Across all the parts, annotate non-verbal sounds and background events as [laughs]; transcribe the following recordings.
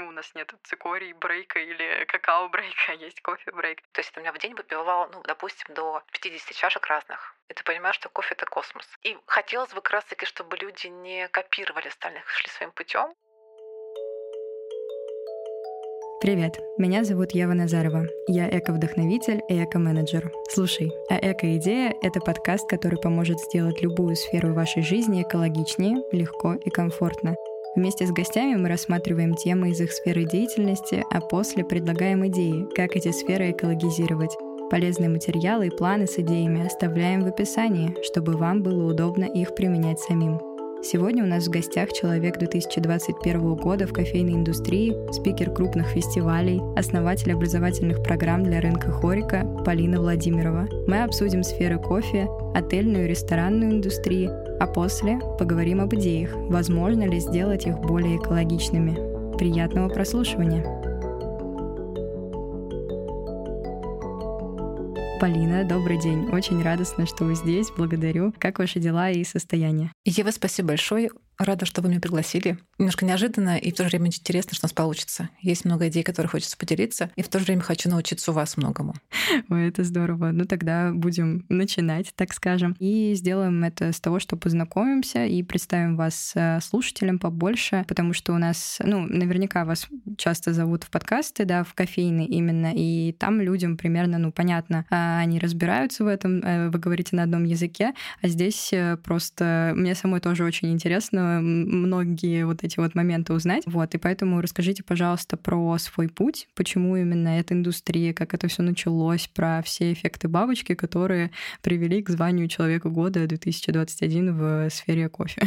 почему у нас нет цикорий брейка или какао брейка, а есть кофе брейк. То есть у меня в день выпивала, ну, допустим, до 50 чашек разных. И ты понимаешь, что кофе — это космос. И хотелось бы как раз-таки, чтобы люди не копировали остальных, шли своим путем. Привет, меня зовут Ева Назарова. Я эко-вдохновитель и эко-менеджер. Слушай, а эко-идея — это подкаст, который поможет сделать любую сферу вашей жизни экологичнее, легко и комфортно. Вместе с гостями мы рассматриваем темы из их сферы деятельности, а после предлагаем идеи, как эти сферы экологизировать. Полезные материалы и планы с идеями оставляем в описании, чтобы вам было удобно их применять самим. Сегодня у нас в гостях человек 2021 года в кофейной индустрии, спикер крупных фестивалей, основатель образовательных программ для рынка Хорика Полина Владимирова. Мы обсудим сферы кофе, отельную и ресторанную индустрии, а после поговорим об идеях, возможно ли сделать их более экологичными. Приятного прослушивания! Полина, добрый день. Очень радостно, что вы здесь. Благодарю. Как ваши дела и состояние? Ева, спасибо большое. Рада, что вы меня пригласили. Немножко неожиданно и в то же время интересно, что у нас получится. Есть много идей, которые хочется поделиться, и в то же время хочу научиться у вас многому. Ой, это здорово. Ну тогда будем начинать, так скажем. И сделаем это с того, что познакомимся и представим вас э, слушателям побольше, потому что у нас, ну, наверняка вас часто зовут в подкасты, да, в кофейны именно, и там людям примерно, ну, понятно, а, они разбираются в этом, э, вы говорите на одном языке, а здесь э, просто мне самой тоже очень интересно многие вот эти вот моменты узнать. Вот, и поэтому расскажите, пожалуйста, про свой путь, почему именно эта индустрия, как это все началось, про все эффекты бабочки, которые привели к званию Человека года 2021 в сфере кофе.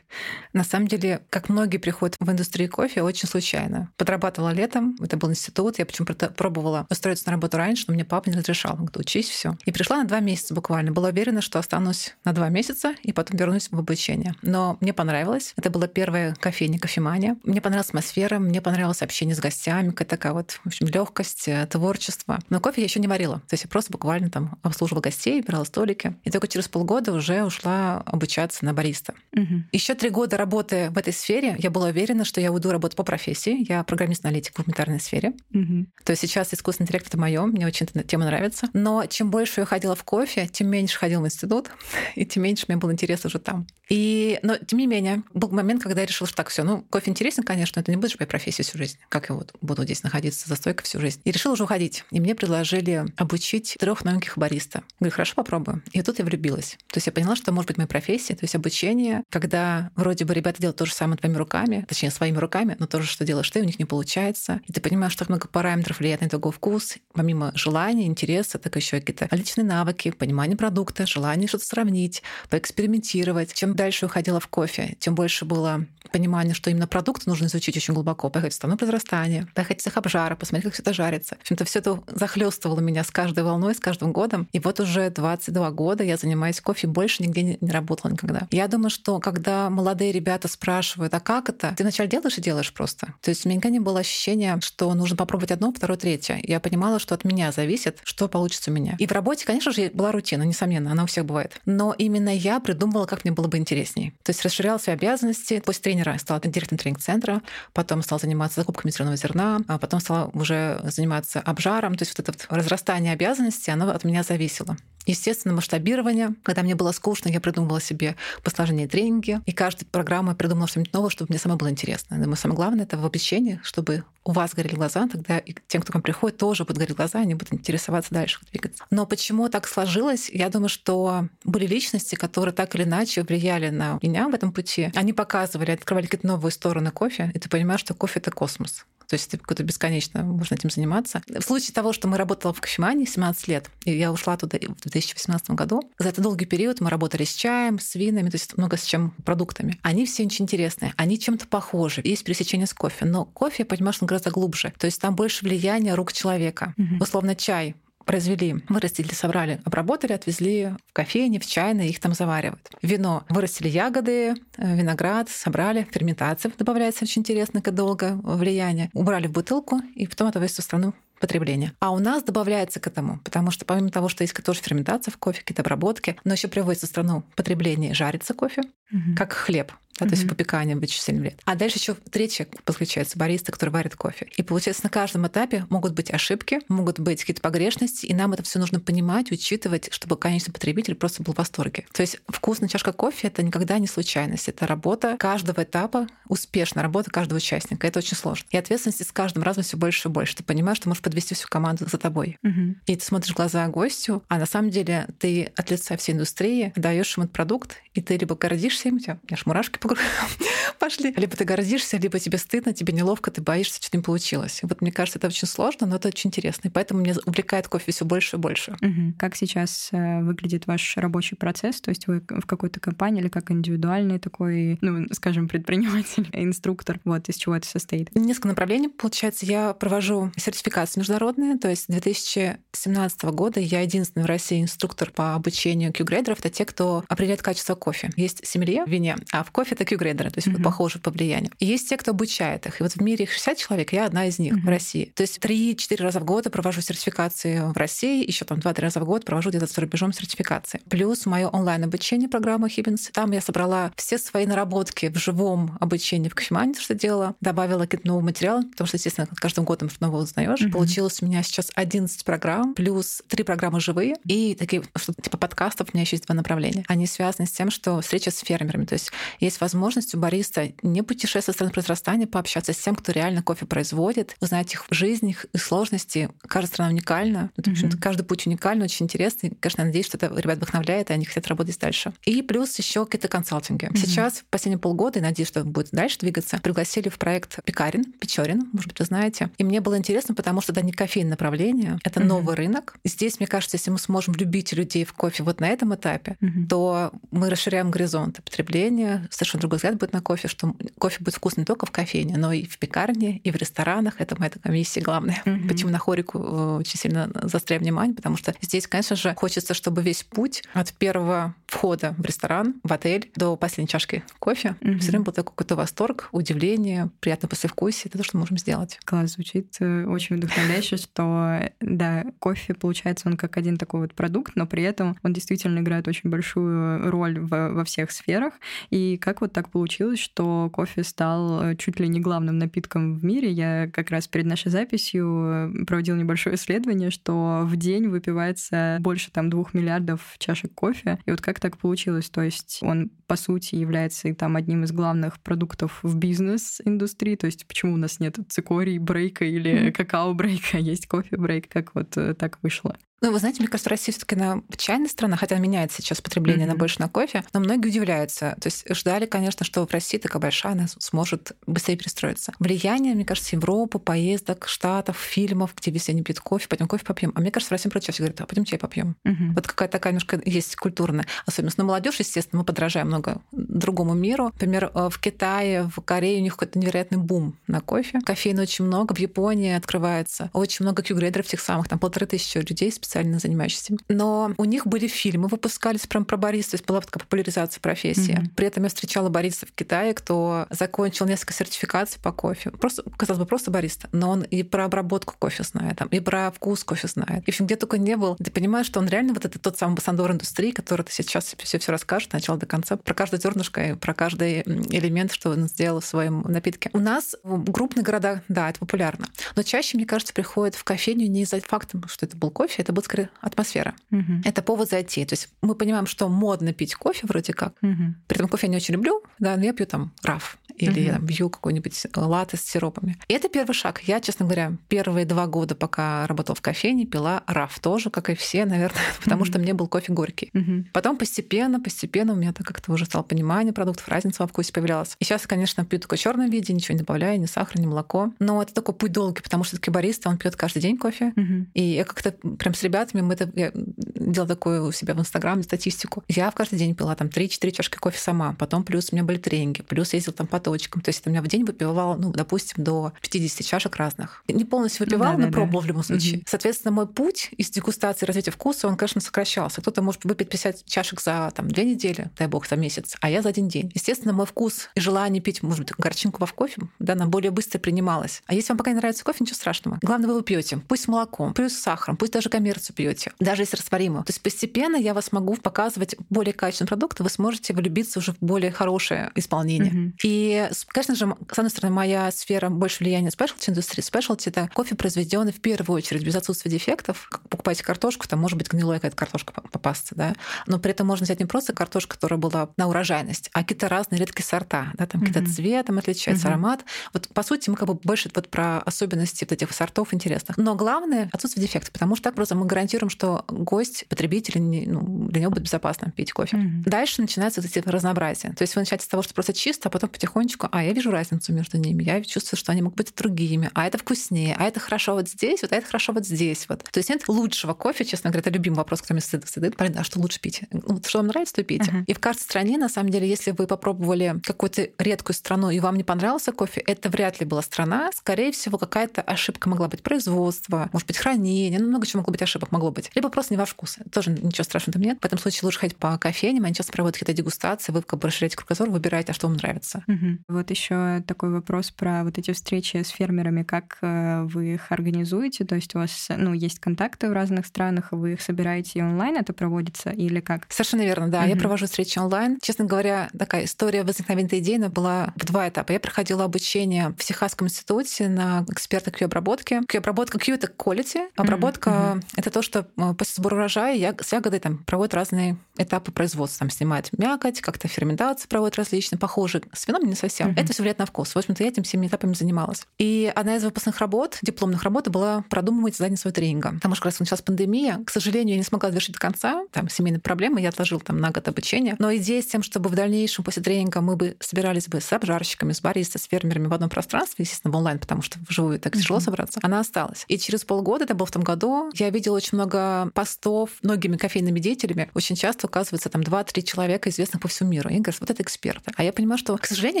[laughs] На самом деле, как многие приходят в индустрию кофе, очень случайно. Подрабатывала летом, это был институт, я почему пробовала устроиться на работу раньше, но мне папа не разрешал, он говорит, учись, все. И пришла на два месяца буквально. Была уверена, что останусь на два месяца и потом вернусь в обучение. Но мне понравилось понравилось. Это была первая кофейня, кофемания. Мне понравилась атмосфера, мне понравилось общение с гостями, какая такая вот, в общем, легкость, э, творчество. Но кофе я еще не варила. То есть я просто буквально там обслуживала гостей, убирала столики. И только через полгода уже ушла обучаться на бариста. Угу. Еще три года работы в этой сфере, я была уверена, что я уйду работать по профессии. Я программист-аналитик в гуманитарной сфере. Угу. То есть сейчас искусственный интеллект — это мое, мне очень эта тема нравится. Но чем больше я ходила в кофе, тем меньше ходила в институт, [laughs] и тем меньше мне был интерес уже там. И, но тем не менее, был момент, когда я решила, что так, все, ну, кофе интересен, конечно, это не будешь моей профессии всю жизнь. Как я вот буду здесь находиться за стойкой всю жизнь. И решила уже уходить. И мне предложили обучить трех новеньких бариста. Говорю, хорошо, попробую. И тут я влюбилась. То есть я поняла, что может быть моя профессия, то есть обучение, когда вроде бы ребята делают то же самое твоими руками, точнее, своими руками, но то же, что делаешь ты, у них не получается. И ты понимаешь, что так много параметров влияет на твой вкус, помимо желания, интереса, так еще какие-то личные навыки, понимание продукта, желание что-то сравнить, поэкспериментировать. Чем дальше уходила в кофе, тем больше было понимание, что именно продукт нужно изучить очень глубоко, поехать в страну произрастания, поехать в цех обжара, посмотреть, как все это жарится. В общем-то, все это захлестывало меня с каждой волной, с каждым годом. И вот уже 22 года я занимаюсь кофе, больше нигде не, не работала никогда. Я думаю, что когда молодые ребята спрашивают, а как это? Ты вначале делаешь и делаешь просто. То есть у меня не было ощущения, что нужно попробовать одно, второе, третье. Я понимала, что от меня зависит, что получится у меня. И в работе, конечно же, была рутина, несомненно, она у всех бывает. Но именно я придумывала, как мне было бы интереснее. То есть расширяла свои обязанности. После тренера стала директором тренинг-центра, потом стала заниматься закупками зеленого зерна, а потом стала уже заниматься обжаром. То есть вот это вот разрастание обязанностей, оно от меня зависело. Естественно, масштабирование. Когда мне было скучно, я придумывала себе посложнее тренинги. И каждую программу я придумала что-нибудь новое, чтобы мне самой было интересно. Думаю, самое главное — это в обучении, чтобы у вас горели глаза, тогда и тем, кто к вам приходит, тоже будут гореть глаза, они будут интересоваться дальше, двигаться. Но почему так сложилось? Я думаю, что были личности, которые так или иначе влияли на меня в этом пути. Они показывали, открывали какие-то новые стороны кофе, и ты понимаешь, что кофе — это космос. То есть ты какой-то бесконечно можно этим заниматься. В случае того, что мы работала в кофемании 17 лет, и я ушла туда в 2018 году, за этот долгий период мы работали с чаем, с винами, то есть много с чем продуктами. Они все очень интересные, они чем-то похожи. Есть пересечение с кофе, но кофе, понимаешь, он гораздо глубже. То есть там больше влияния рук человека. Угу. Условно, чай произвели, вырастили, собрали, обработали, отвезли в кофейни, в чайные, их там заваривают. Вино. Вырастили ягоды, э, виноград, собрали, ферментация добавляется очень интересно, как долго влияние. Убрали в бутылку и потом отвезли в страну потребления. А у нас добавляется к этому, потому что помимо того, что есть тоже ферментация в кофе, какие-то обработки, но еще приводится в страну потребление, жарится кофе, угу. как хлеб. Да, то есть выпекание вычислительных лет. А дальше еще третье подключается бариста, который варит кофе. И получается, на каждом этапе могут быть ошибки, могут быть какие-то погрешности, и нам это все нужно понимать, учитывать, чтобы конечный потребитель просто был в восторге. То есть вкусная чашка кофе — это никогда не случайность. Это работа каждого этапа, успешная работа каждого участника. Это очень сложно. И ответственности с каждым разом все больше и больше. Ты понимаешь, что можешь подвести всю команду за тобой. Угу. И ты смотришь в глаза гостю, а на самом деле ты от лица всей индустрии даешь ему этот продукт, и ты либо гордишься им, у тебя аж мурашки [laughs] пошли, либо ты гордишься, либо тебе стыдно, тебе неловко, ты боишься, что не получилось. вот мне кажется, это очень сложно, но это очень интересно. И поэтому меня увлекает кофе все больше и больше. Угу. Как сейчас э, выглядит ваш рабочий процесс? То есть вы в какой-то компании или как индивидуальный такой, ну, скажем, предприниматель, [laughs] инструктор? Вот из чего это состоит? Несколько направлений. Получается, я провожу сертификации международные. То есть с 2017 года я единственный в России инструктор по обучению Q-грейдеров. Это те, кто определяет качество кофе. Есть сомелье в вине, а в кофе это Q-грейдеры, то есть mm-hmm. похожи по влиянию. И есть те, кто обучает их. И вот в мире их 60 человек, я одна из них mm-hmm. в России. То есть 3-4 раза в год я провожу сертификации в России, еще там 2-3 раза в год провожу где-то за рубежом сертификации. Плюс мое онлайн-обучение программа Хиббинс. Там я собрала все свои наработки в живом обучении в кофемане, что делала, добавила какие-то новые материалы, потому что, естественно, каждым годом что нового узнаешь. Mm-hmm. Получилось у меня сейчас 11 программ, плюс 3 программы живые, и такие, что типа подкастов у меня еще есть два направления. Они связаны с тем, что встреча с фермерами. То есть есть возможность у бариста не путешествовать в страну произрастания, пообщаться с тем, кто реально кофе производит, узнать их жизнь, их сложности. Каждая страна уникальна. Это, mm-hmm. каждый путь уникальный, очень интересный. Конечно, я надеюсь, что это ребят вдохновляет, и они хотят работать дальше. И плюс еще какие-то консалтинги. Mm-hmm. Сейчас, последние полгода, и надеюсь, что будет дальше двигаться, пригласили в проект Пекарин, Печорин, может быть, вы знаете. И мне было интересно, потому что это не кофейное направление, это mm-hmm. новый рынок. Здесь, мне кажется, если мы сможем любить людей в кофе вот на этом этапе, mm-hmm. то мы расширяем горизонты потребления, совершенно другой взгляд будет на кофе, что кофе будет вкусный не только в кофейне, но и в пекарне, и в ресторанах. Это моя такая миссия главная. Mm-hmm. Почему на хорику э, очень сильно застряем внимание, потому что здесь, конечно же, хочется, чтобы весь путь от первого входа в ресторан, в отель до последней чашки кофе mm-hmm. все время был такой какой-то восторг, удивление, приятное послевкусие. Это то, что мы можем сделать. Класс, звучит э, очень вдохновляюще, что да, кофе, получается, он как один такой вот продукт, но при этом он действительно играет очень большую роль во всех сферах. И как вот так получилось, что кофе стал э, чуть ли не главным напитком в мире? Я как раз перед нашей записью э, проводил небольшое исследование, что в день выпивается больше там двух миллиардов чашек кофе. И вот как так получилось? То есть он, по сути, является там одним из главных продуктов в бизнес-индустрии. То есть почему у нас нет цикорий брейка или mm-hmm. какао-брейка, а [laughs] есть кофе-брейк? Как вот э, так вышло? Ну, вы знаете, мне кажется, Россия все-таки на чайная страна, хотя меняется сейчас потребление mm-hmm. на больше на кофе, но многие удивляются. То есть ждали, конечно, что в России такая большая, она сможет быстрее перестроиться. Влияние, мне кажется, Европы, поездок, штатов, фильмов, где везде не пьют кофе, пойдем кофе попьем. А мне кажется, в России против все говорят, а пойдем чай попьем. Mm-hmm. Вот какая-то такая немножко есть культурная особенность. Но молодежь, естественно, мы подражаем много другому миру. Например, э, в Китае, в Корее у них какой-то невероятный бум на кофе. Кофеин очень много, в Японии открывается. Очень много кью-грейдеров тех самых, там полторы тысячи людей специально занимающихся. Но у них были фильмы, выпускались прям про бариста, то есть была такая популяризация профессии. Mm-hmm. При этом я встречала баристов в Китае, кто закончил несколько сертификаций по кофе. Просто, казалось бы, просто бариста, но он и про обработку кофе знает, там, и про вкус кофе знает. И в общем, где только не был, ты понимаешь, что он реально вот это тот самый амбассадор индустрии, который ты сейчас все все расскажет, от начала до конца, про каждое зернышко и про каждый элемент, что он сделал в своем напитке. У нас в крупных городах, да, это популярно. Но чаще, мне кажется, приходят в кофейню не из-за факта, что это был кофе, это скорее атмосфера. Угу. Это повод зайти. То есть мы понимаем, что модно пить кофе вроде как. Угу. При этом кофе я не очень люблю, да, но я пью там раф или угу. я там, пью какой-нибудь латте с сиропами. И это первый шаг. Я, честно говоря, первые два года, пока работала в кофейне, пила раф тоже, как и все, наверное, [laughs] потому что мне был кофе горький. Потом постепенно, постепенно у меня так как-то уже стало понимание продуктов, разница во вкусе появлялась. И сейчас, конечно, пью только в черном виде, ничего не добавляю, ни сахар, ни молоко. Но это такой путь долгий, потому что все-таки бариста, он пьет каждый день кофе. И я как-то прям с ребятами, мы это, я делала такую у себя в Инстаграме статистику. Я в каждый день пила там 3-4 чашки кофе сама, потом плюс у меня были тренинги, плюс ездил там по точкам. То есть это у меня в день выпивала, ну, допустим, до 50 чашек разных. Не полностью выпивала, да, но да, пробовала да. в любом случае. Угу. Соответственно, мой путь из дегустации развития вкуса, он, конечно, сокращался. Кто-то может выпить 50 чашек за там, две недели, дай бог, за месяц, а я за один день. Естественно, мой вкус и желание пить, может быть, горчинку во в кофе, да, она более быстро принималась. А если вам пока не нравится кофе, ничего страшного. Главное, вы его пьете. Пусть с молоком, пусть с сахаром, пусть даже коммерцию пьете. Даже если по-разному. То есть постепенно я вас могу показывать более качественный продукт, и вы сможете влюбиться уже в более хорошее исполнение. Mm-hmm. И, конечно же, с одной стороны, моя сфера больше влияния спешлти индустрии. Спешлти — это кофе, произведенный в первую очередь без отсутствия дефектов. Как покупаете картошку, там может быть гнилая какая-то картошка попасться, да. Но при этом можно взять не просто картошку, которая была на урожайность, а какие-то разные редкие сорта, да, там mm-hmm. какие-то цветом отличается, mm-hmm. аромат. Вот, по сути, мы как бы больше вот про особенности вот этих сортов интересных. Но главное — отсутствие дефектов, потому что так просто мы гарантируем, что гость, потребитель, ну, для него будет безопасно пить кофе. Mm-hmm. Дальше начинается вот эти разнообразие. То есть вы начинаете с того, что просто чисто, а потом потихонечку, а я вижу разницу между ними, я чувствую, что они могут быть другими, а это вкуснее, а это хорошо вот здесь, вот а это хорошо вот здесь. Вот. То есть нет лучшего кофе, честно говоря, это любимый вопрос, кто мне задает, а что лучше пить? Ну, что вам нравится, то пейте. Uh-huh. И в каждой стране, на самом деле, если вы попробовали какую-то редкую страну, и вам не понравился кофе, это вряд ли была страна. Скорее всего, какая-то ошибка могла быть производства, может быть, хранение, ну, много чего могло быть ошибок, могло быть. Либо просто не ваш вкус. Тоже ничего страшного там нет. В этом случае лучше ходить по кофейням, они часто проводят какие-то дегустации, вы как бы расширяете кругозор, выбираете, а что вам нравится. Угу. Вот еще такой вопрос про вот эти встречи с фермерами, как э, вы их организуете? То есть у вас ну, есть контакты в разных странах, вы их собираете и онлайн это проводится или как? Совершенно верно, да. Угу. Я провожу встречи онлайн. Честно говоря, такая история возникновения этой идеи была в два этапа. Я проходила обучение в Техасском институте на эксперта Q-обработки. Q-обработка Q — это quality. Обработка угу. — это то, что э, после сбора урожая с ягодой там проводят разные этапы производства. Там снимают мякоть, как-то ферментацию проводят различные, похожие. С вином не совсем. Угу. Это все влияет на вкус. В общем-то, я этим всеми этапами занималась. И одна из выпускных работ, дипломных работ, была продумывать создание своего тренинга. Потому что как раз началась пандемия. К сожалению, я не смогла завершить до конца. Там семейные проблемы, я отложила там на год обучения. Но идея с тем, чтобы в дальнейшем после тренинга мы бы собирались бы с обжарщиками, с баристами, с фермерами в одном пространстве, естественно, в онлайн, потому что вживую так тяжело собраться, она осталась. И через полгода, это было в том году, я видела очень много постов многими кофейными деятелями. Очень часто указывается там 2-3 человека, известных по всему миру. И говорят, вот это эксперты. А я понимаю, что, к сожалению,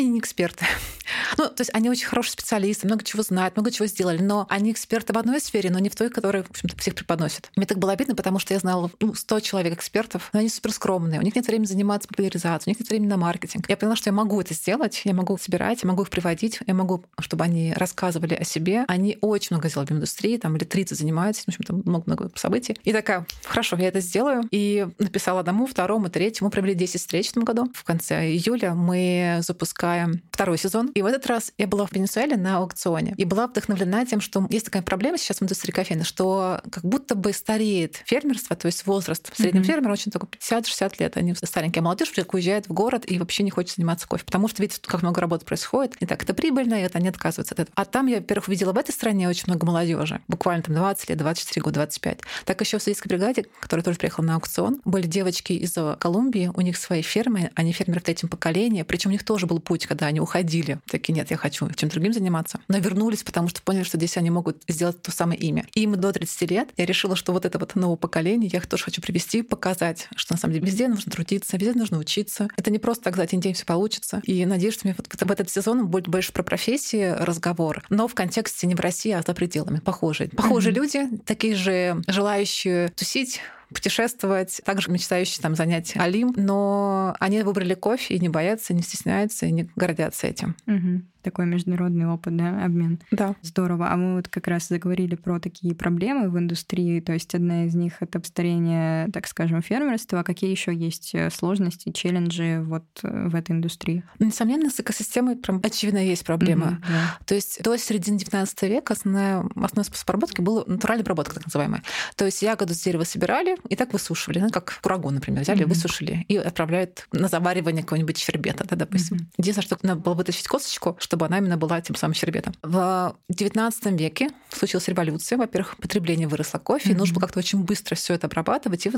они не эксперты. [laughs] ну, то есть они очень хорошие специалисты, много чего знают, много чего сделали, но они эксперты в одной сфере, но не в той, которая, в общем-то, всех преподносит. Мне так было обидно, потому что я знала ну, 100 человек экспертов, но они супер скромные, у них нет времени заниматься популяризацией, у них нет времени на маркетинг. Я поняла, что я могу это сделать, я могу собирать, я могу их приводить, я могу, чтобы они рассказывали о себе. Они очень много сделали в индустрии, там лет 30 занимаются, в общем-то, много-много событий. И такая, хорошо, я это сделаю. И написала одному, второму, третьему. Провели 10 встреч в этом году. В конце июля мы запускаем второй сезон. И в этот раз я была в Венесуэле на аукционе и была вдохновлена тем, что есть такая проблема сейчас в индустрии кофейной, что как будто бы стареет фермерство, то есть возраст. В среднем mm-hmm. фермер очень только 50-60 лет. Они старенькие. А молодежь уезжает в город и вообще не хочет заниматься кофе, потому что видит, как много работы происходит. И так, это прибыльно, и это они отказываются от этого. А там я, во-первых, видела в этой стране очень много молодежи, буквально там 20 лет, 24 года, 25. Так еще в Советской бригаде, которая тоже приехала на аукцион, были девочки из Колумбии, у них свои фермы, они фермеры в третьем поколении, причем у них тоже был путь, когда они уходили. Такие, нет, я хочу чем другим заниматься. Но вернулись, потому что поняли, что здесь они могут сделать то самое имя. Им до 30 лет я решила, что вот это вот новое поколение, я их тоже хочу привести, показать, что на самом деле везде нужно трудиться, везде нужно учиться. Это не просто так за один день все получится. И надеюсь, что мне вот в этот сезон будет больше про профессии разговор, но в контексте не в России, а за пределами. Похожие. Похожие mm-hmm. люди, такие же желающие тусить, путешествовать, также мечтающие там занять Алим, но они выбрали кофе и не боятся, не стесняются и не гордятся этим. Угу такой международный опыт, да, обмен. Да. Здорово. А мы вот как раз заговорили про такие проблемы в индустрии. То есть одна из них это обстрение, так скажем, фермерства. А какие еще есть э, сложности, челленджи вот э, в этой индустрии? Ну, несомненно, с экосистемой прям очевидно есть проблема. Mm-hmm, да. То есть до середины 19 века основная, основной способ обработки был натуральная обработка, так называемая. То есть ягоду с дерева собирали и так высушивали, ну, как курагу, например, взяли, mm-hmm. высушили и отправляют на заваривание какого-нибудь щербета, да, допустим. Mm-hmm. Единственное, что надо было вытащить косточку, чтобы она именно была тем самым щербетом. В XIX веке случилась революция. Во-первых, потребление выросло кофе, mm-hmm. нужно было как-то очень быстро все это обрабатывать, и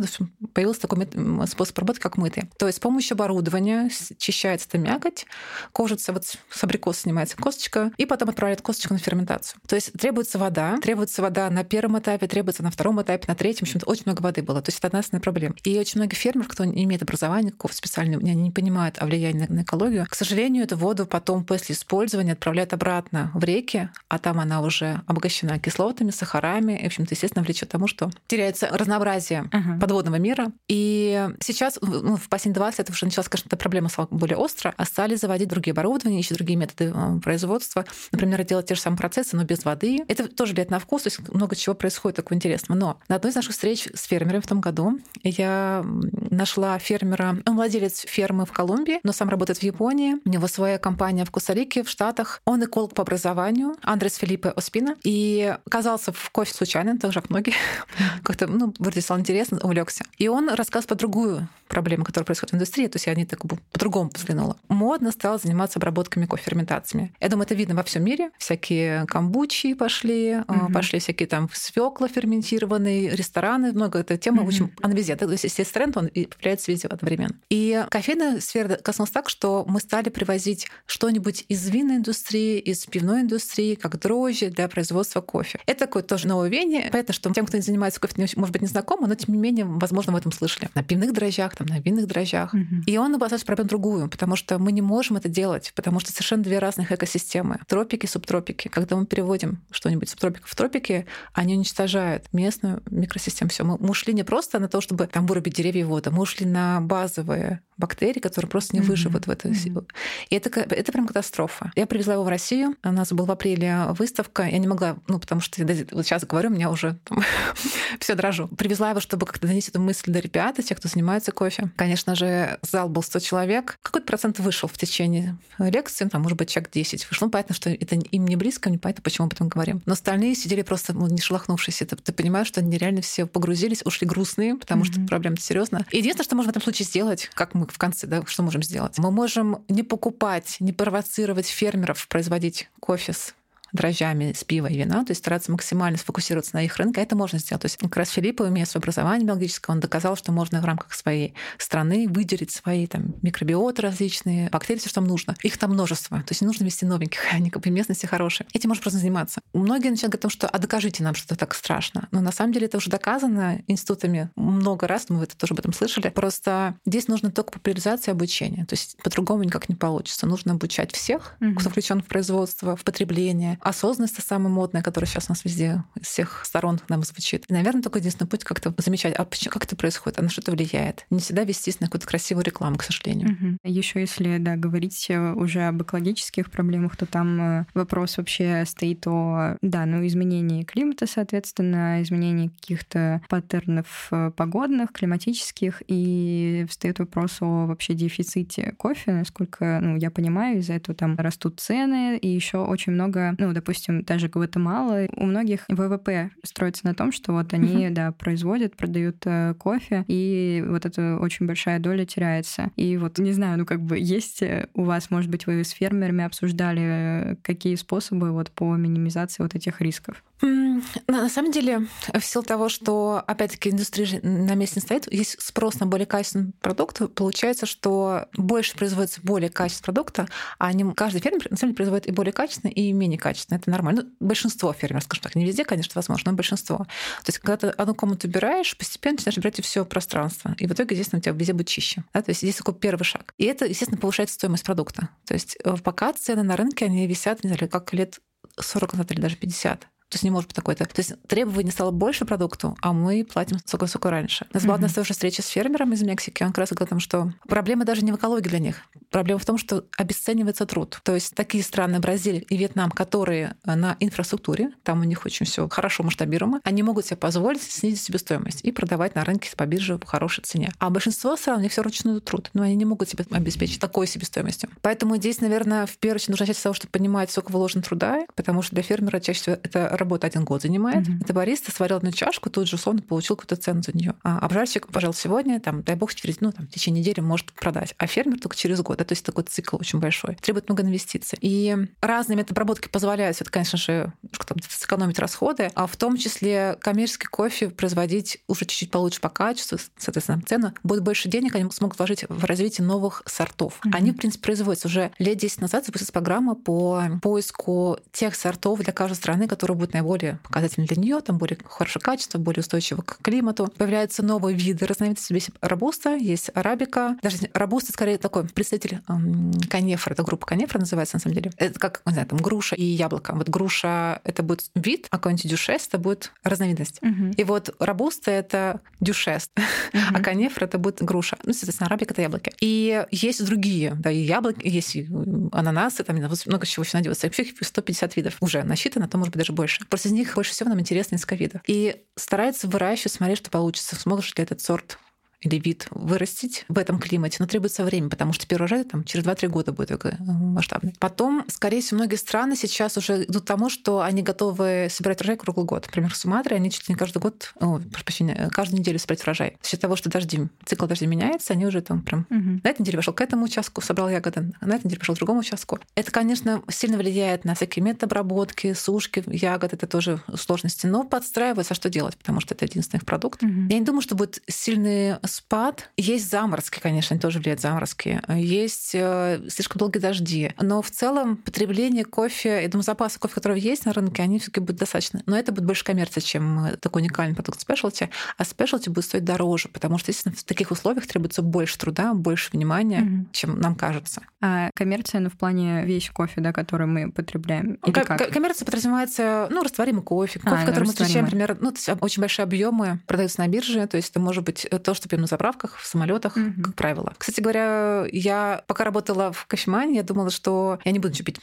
появился такой способ работы, как мытые. То есть с помощью оборудования чищается эта мякоть, кожица, вот с абрикоса снимается косточка, и потом отправляет косточку на ферментацию. То есть требуется вода, требуется вода на первом этапе, требуется на втором этапе, на третьем. В общем очень много воды было. То есть это одна основная проблема. И очень много фермеров, кто не имеет образования какого специального, они не понимают о влиянии на экологию, к сожалению, эту воду потом после использования использования отправляют обратно в реки, а там она уже обогащена кислотами, сахарами, и, в общем-то, естественно, влечет к тому, что теряется разнообразие uh-huh. подводного мира. И сейчас, ну, в последние 20 лет уже началась, конечно, эта проблема стала более остро, а стали заводить другие оборудования, еще другие методы э, производства. Например, делать те же самые процессы, но без воды. Это тоже влияет на вкус, то есть много чего происходит такого интересного. Но на одной из наших встреч с фермерами в том году я нашла фермера, он владелец фермы в Колумбии, но сам работает в Японии. У него своя компания в Кусарике, в Штатах. Он эколог по образованию, Андрес Филиппе Оспина. И оказался в кофе случайно, так же, как многие. [laughs] Как-то, ну, вроде стало интересно, увлекся. И он рассказывал по другую проблему, которая происходит в индустрии. То есть я не так по-другому взглянула. Модно стало заниматься обработками кофе, ферментациями. Я думаю, это видно во всем мире. Всякие камбучи пошли, mm-hmm. пошли всякие там свекла ферментированные, рестораны. Много эта тема, mm-hmm. в общем, она везде. То есть, если есть тренд, он появляется везде одновременно. И кофейная сфера коснулась так, что мы стали привозить что-нибудь из винной индустрии, из пивной индустрии, как дрожжи для производства кофе. Это такое тоже новое веяние. Понятно, что тем, кто не занимается кофе, может быть, не знакомо, но тем не менее, возможно, в этом слышали. На пивных дрожжах, там, на винных дрожжах. Mm-hmm. И он обладает проблему другую, потому что мы не можем это делать, потому что совершенно две разных экосистемы. Тропики, субтропики. Когда мы переводим что-нибудь субтропиков в тропики, они уничтожают местную микросистему. Все. Мы, мы ушли не просто на то, чтобы там вырубить деревья и воду, мы ушли на базовые бактерии, которые просто не выживут mm-hmm. в этой mm-hmm. И это, это прям катастрофа. Я привезла его в Россию. У нас была в апреле выставка. Я не могла, ну, потому что я вот сейчас говорю, у меня уже [laughs] все дрожу. Привезла его, чтобы как-то донести эту мысль до ребят, тех, кто занимается кофе. Конечно же, зал был 100 человек. Какой-то процент вышел в течение лекции, там, может быть, человек 10 вышло. Ну, понятно, что это им не близко, не понятно, почему об этом говорим. Но остальные сидели просто ну, не шелохнувшись. Это, ты понимаешь, что они реально все погрузились, ушли грустные, потому mm-hmm. что проблема серьезная. Единственное, что можно в этом случае сделать, как мы в конце, да, что можем сделать? Мы можем не покупать, не провоцировать фермеров производить кофе с дрожжами с пива и вина, то есть стараться максимально сфокусироваться на их рынке, это можно сделать. То есть как раз Филиппа, имея свое образование биологическое, он доказал, что можно в рамках своей страны выделить свои там, микробиоты различные, бактерии, все, что нам нужно. Их там множество. То есть не нужно вести новеньких, [laughs] они как бы местности хорошие. Этим можно просто заниматься. Многие начинают говорить о том, что а докажите нам, что это так страшно. Но на самом деле это уже доказано институтами много раз, мы это тоже об этом слышали. Просто здесь нужно только популяризация обучения. То есть по-другому никак не получится. Нужно обучать всех, mm-hmm. кто включен в производство, в потребление, осознанность это самая модная, которая сейчас у нас везде с всех сторон нам звучит. И, наверное, только единственный путь как-то замечать, а почему, как это происходит, а на что это влияет. Не всегда вестись на какую-то красивую рекламу, к сожалению. Угу. Еще если да, говорить э, уже об экологических проблемах, то там э, вопрос вообще стоит о да, ну, изменении климата, соответственно, изменении каких-то паттернов э, погодных, климатических, и встает вопрос о вообще дефиците кофе, насколько ну, я понимаю, из-за этого там растут цены, и еще очень много ну, ну, допустим, даже Гватемала, у многих ВВП строится на том, что вот они, uh-huh. да, производят, продают э, кофе, и вот эта очень большая доля теряется. И вот, не знаю, ну, как бы есть у вас, может быть, вы с фермерами обсуждали, э, какие способы вот по минимизации вот этих рисков? На самом деле, в силу того, что, опять-таки, индустрия на месте не стоит, есть спрос на более качественный продукт, получается, что больше производится более качественного продукта, а они, каждый фермер, на самом деле, производит и более качественный, и менее качественный. Это нормально. Ну, большинство фермеров, скажем так, не везде, конечно, возможно, но большинство. То есть, когда ты одну комнату убираешь, постепенно начинаешь брать все пространство. И в итоге, естественно, у тебя везде будет чище. Да? То есть здесь такой первый шаг. И это, естественно, повышает стоимость продукта. То есть э, пока цены на рынке, они висят, не знаю, как лет 40 назад или даже 50. То есть не может быть такой-то. То есть требований стало больше продукту, а мы платим сколько-сколько раньше. У нас была одна тоже встреча с фермером из Мексики. Он как раз говорил о том, что проблема даже не в экологии для них. Проблема в том, что обесценивается труд. То есть такие страны, Бразилия и Вьетнам, которые на инфраструктуре, там у них очень все хорошо масштабируемо, они могут себе позволить снизить себестоимость и продавать на рынке по бирже по хорошей цене. А большинство стран, у них все ручной труд. Но они не могут себе обеспечить такой себестоимостью. Поэтому здесь, наверное, в первую очередь нужно начать с того, чтобы понимать, сколько вложено труда, потому что для фермера чаще всего это работа один год занимает. Mm-hmm. Это бариста сварил одну чашку, тут же условно получил какую-то цену за нее. А обжарщик, пожалуйста, сегодня, там, дай бог, через, ну, там, в течение недели может продать. А фермер только через год. Да, то есть такой цикл очень большой. Требует много инвестиций. И разные методы обработки позволяют, это, конечно же, там, сэкономить расходы, а в том числе коммерческий кофе производить уже чуть-чуть получше по качеству, соответственно, цену. Будет больше денег, они смогут вложить в развитие новых сортов. Mm-hmm. Они, в принципе, производятся уже лет 10 назад запустилась программа по поиску тех сортов для каждой страны, которые будут будет наиболее показательны для нее, там более хорошее качество, более устойчиво к климату. Появляются новые виды разновидности. Есть робуста, есть арабика. Даже робуста скорее такой представитель эм, канефра. Это группа канефра называется на самом деле. Это как, не знаю, там груша и яблоко. Вот груша — это будет вид, а какой-нибудь дюшес — это будет разновидность. Мгм. И вот робуста — это дюшес, [laughs] а Мгм. канефра — это будет груша. Ну, соответственно, арабика — это яблоки. И есть другие, да, и яблоки, есть и ананасы, там много чего еще найдется. Вообще их 150 видов уже насчитано, а то может быть даже больше. Просто из них больше всего нам интересно несколько видов. И старается выращивать, смотреть, что получится. Сможешь ли этот сорт или вид вырастить в этом климате, но требуется время, потому что первый урожай там через 2-3 года будет такой э, масштабный. Потом, скорее всего, многие страны сейчас уже идут к тому, что они готовы собирать урожай круглый год. Например, в Суматре они чуть ли не каждый год, о, прошу прощения, каждую неделю собирать урожай. За счет того, что дожди, цикл дождей меняется, они уже там прям Мгм. на этой неделе пошел к этому участку, собрал ягоды, а на этой неделе пошел к другому участку. Это, конечно, сильно влияет на всякие методы обработки, сушки ягод, это тоже сложности, но подстраивается, что делать, потому что это единственный их продукт. Мгм. Я не думаю, что будет сильный спад. Есть заморозки, конечно, они тоже влияют заморозки. Есть э, слишком долгие дожди. Но в целом потребление кофе, я думаю, запасы кофе, которые есть на рынке, они все таки будут достаточно. Но это будет больше коммерция, чем э, такой уникальный продукт спешлти. А спешлти будет стоить дороже, потому что, естественно, в таких условиях требуется больше труда, больше внимания, Мгм. чем нам кажется. А коммерция, ну, в плане вещь кофе, да, который мы потребляем. Или Ко- как? ко- Коммерция подразумевается, ну, растворимый кофе, кофе, А, который мы встречаем, например, ну, то есть очень большие объемы продаются на бирже, то есть это может быть то, что на заправках, в самолетах, Мгм. как правило. Кстати говоря, я пока работала в кофемане, я думала, что я не буду ничего пить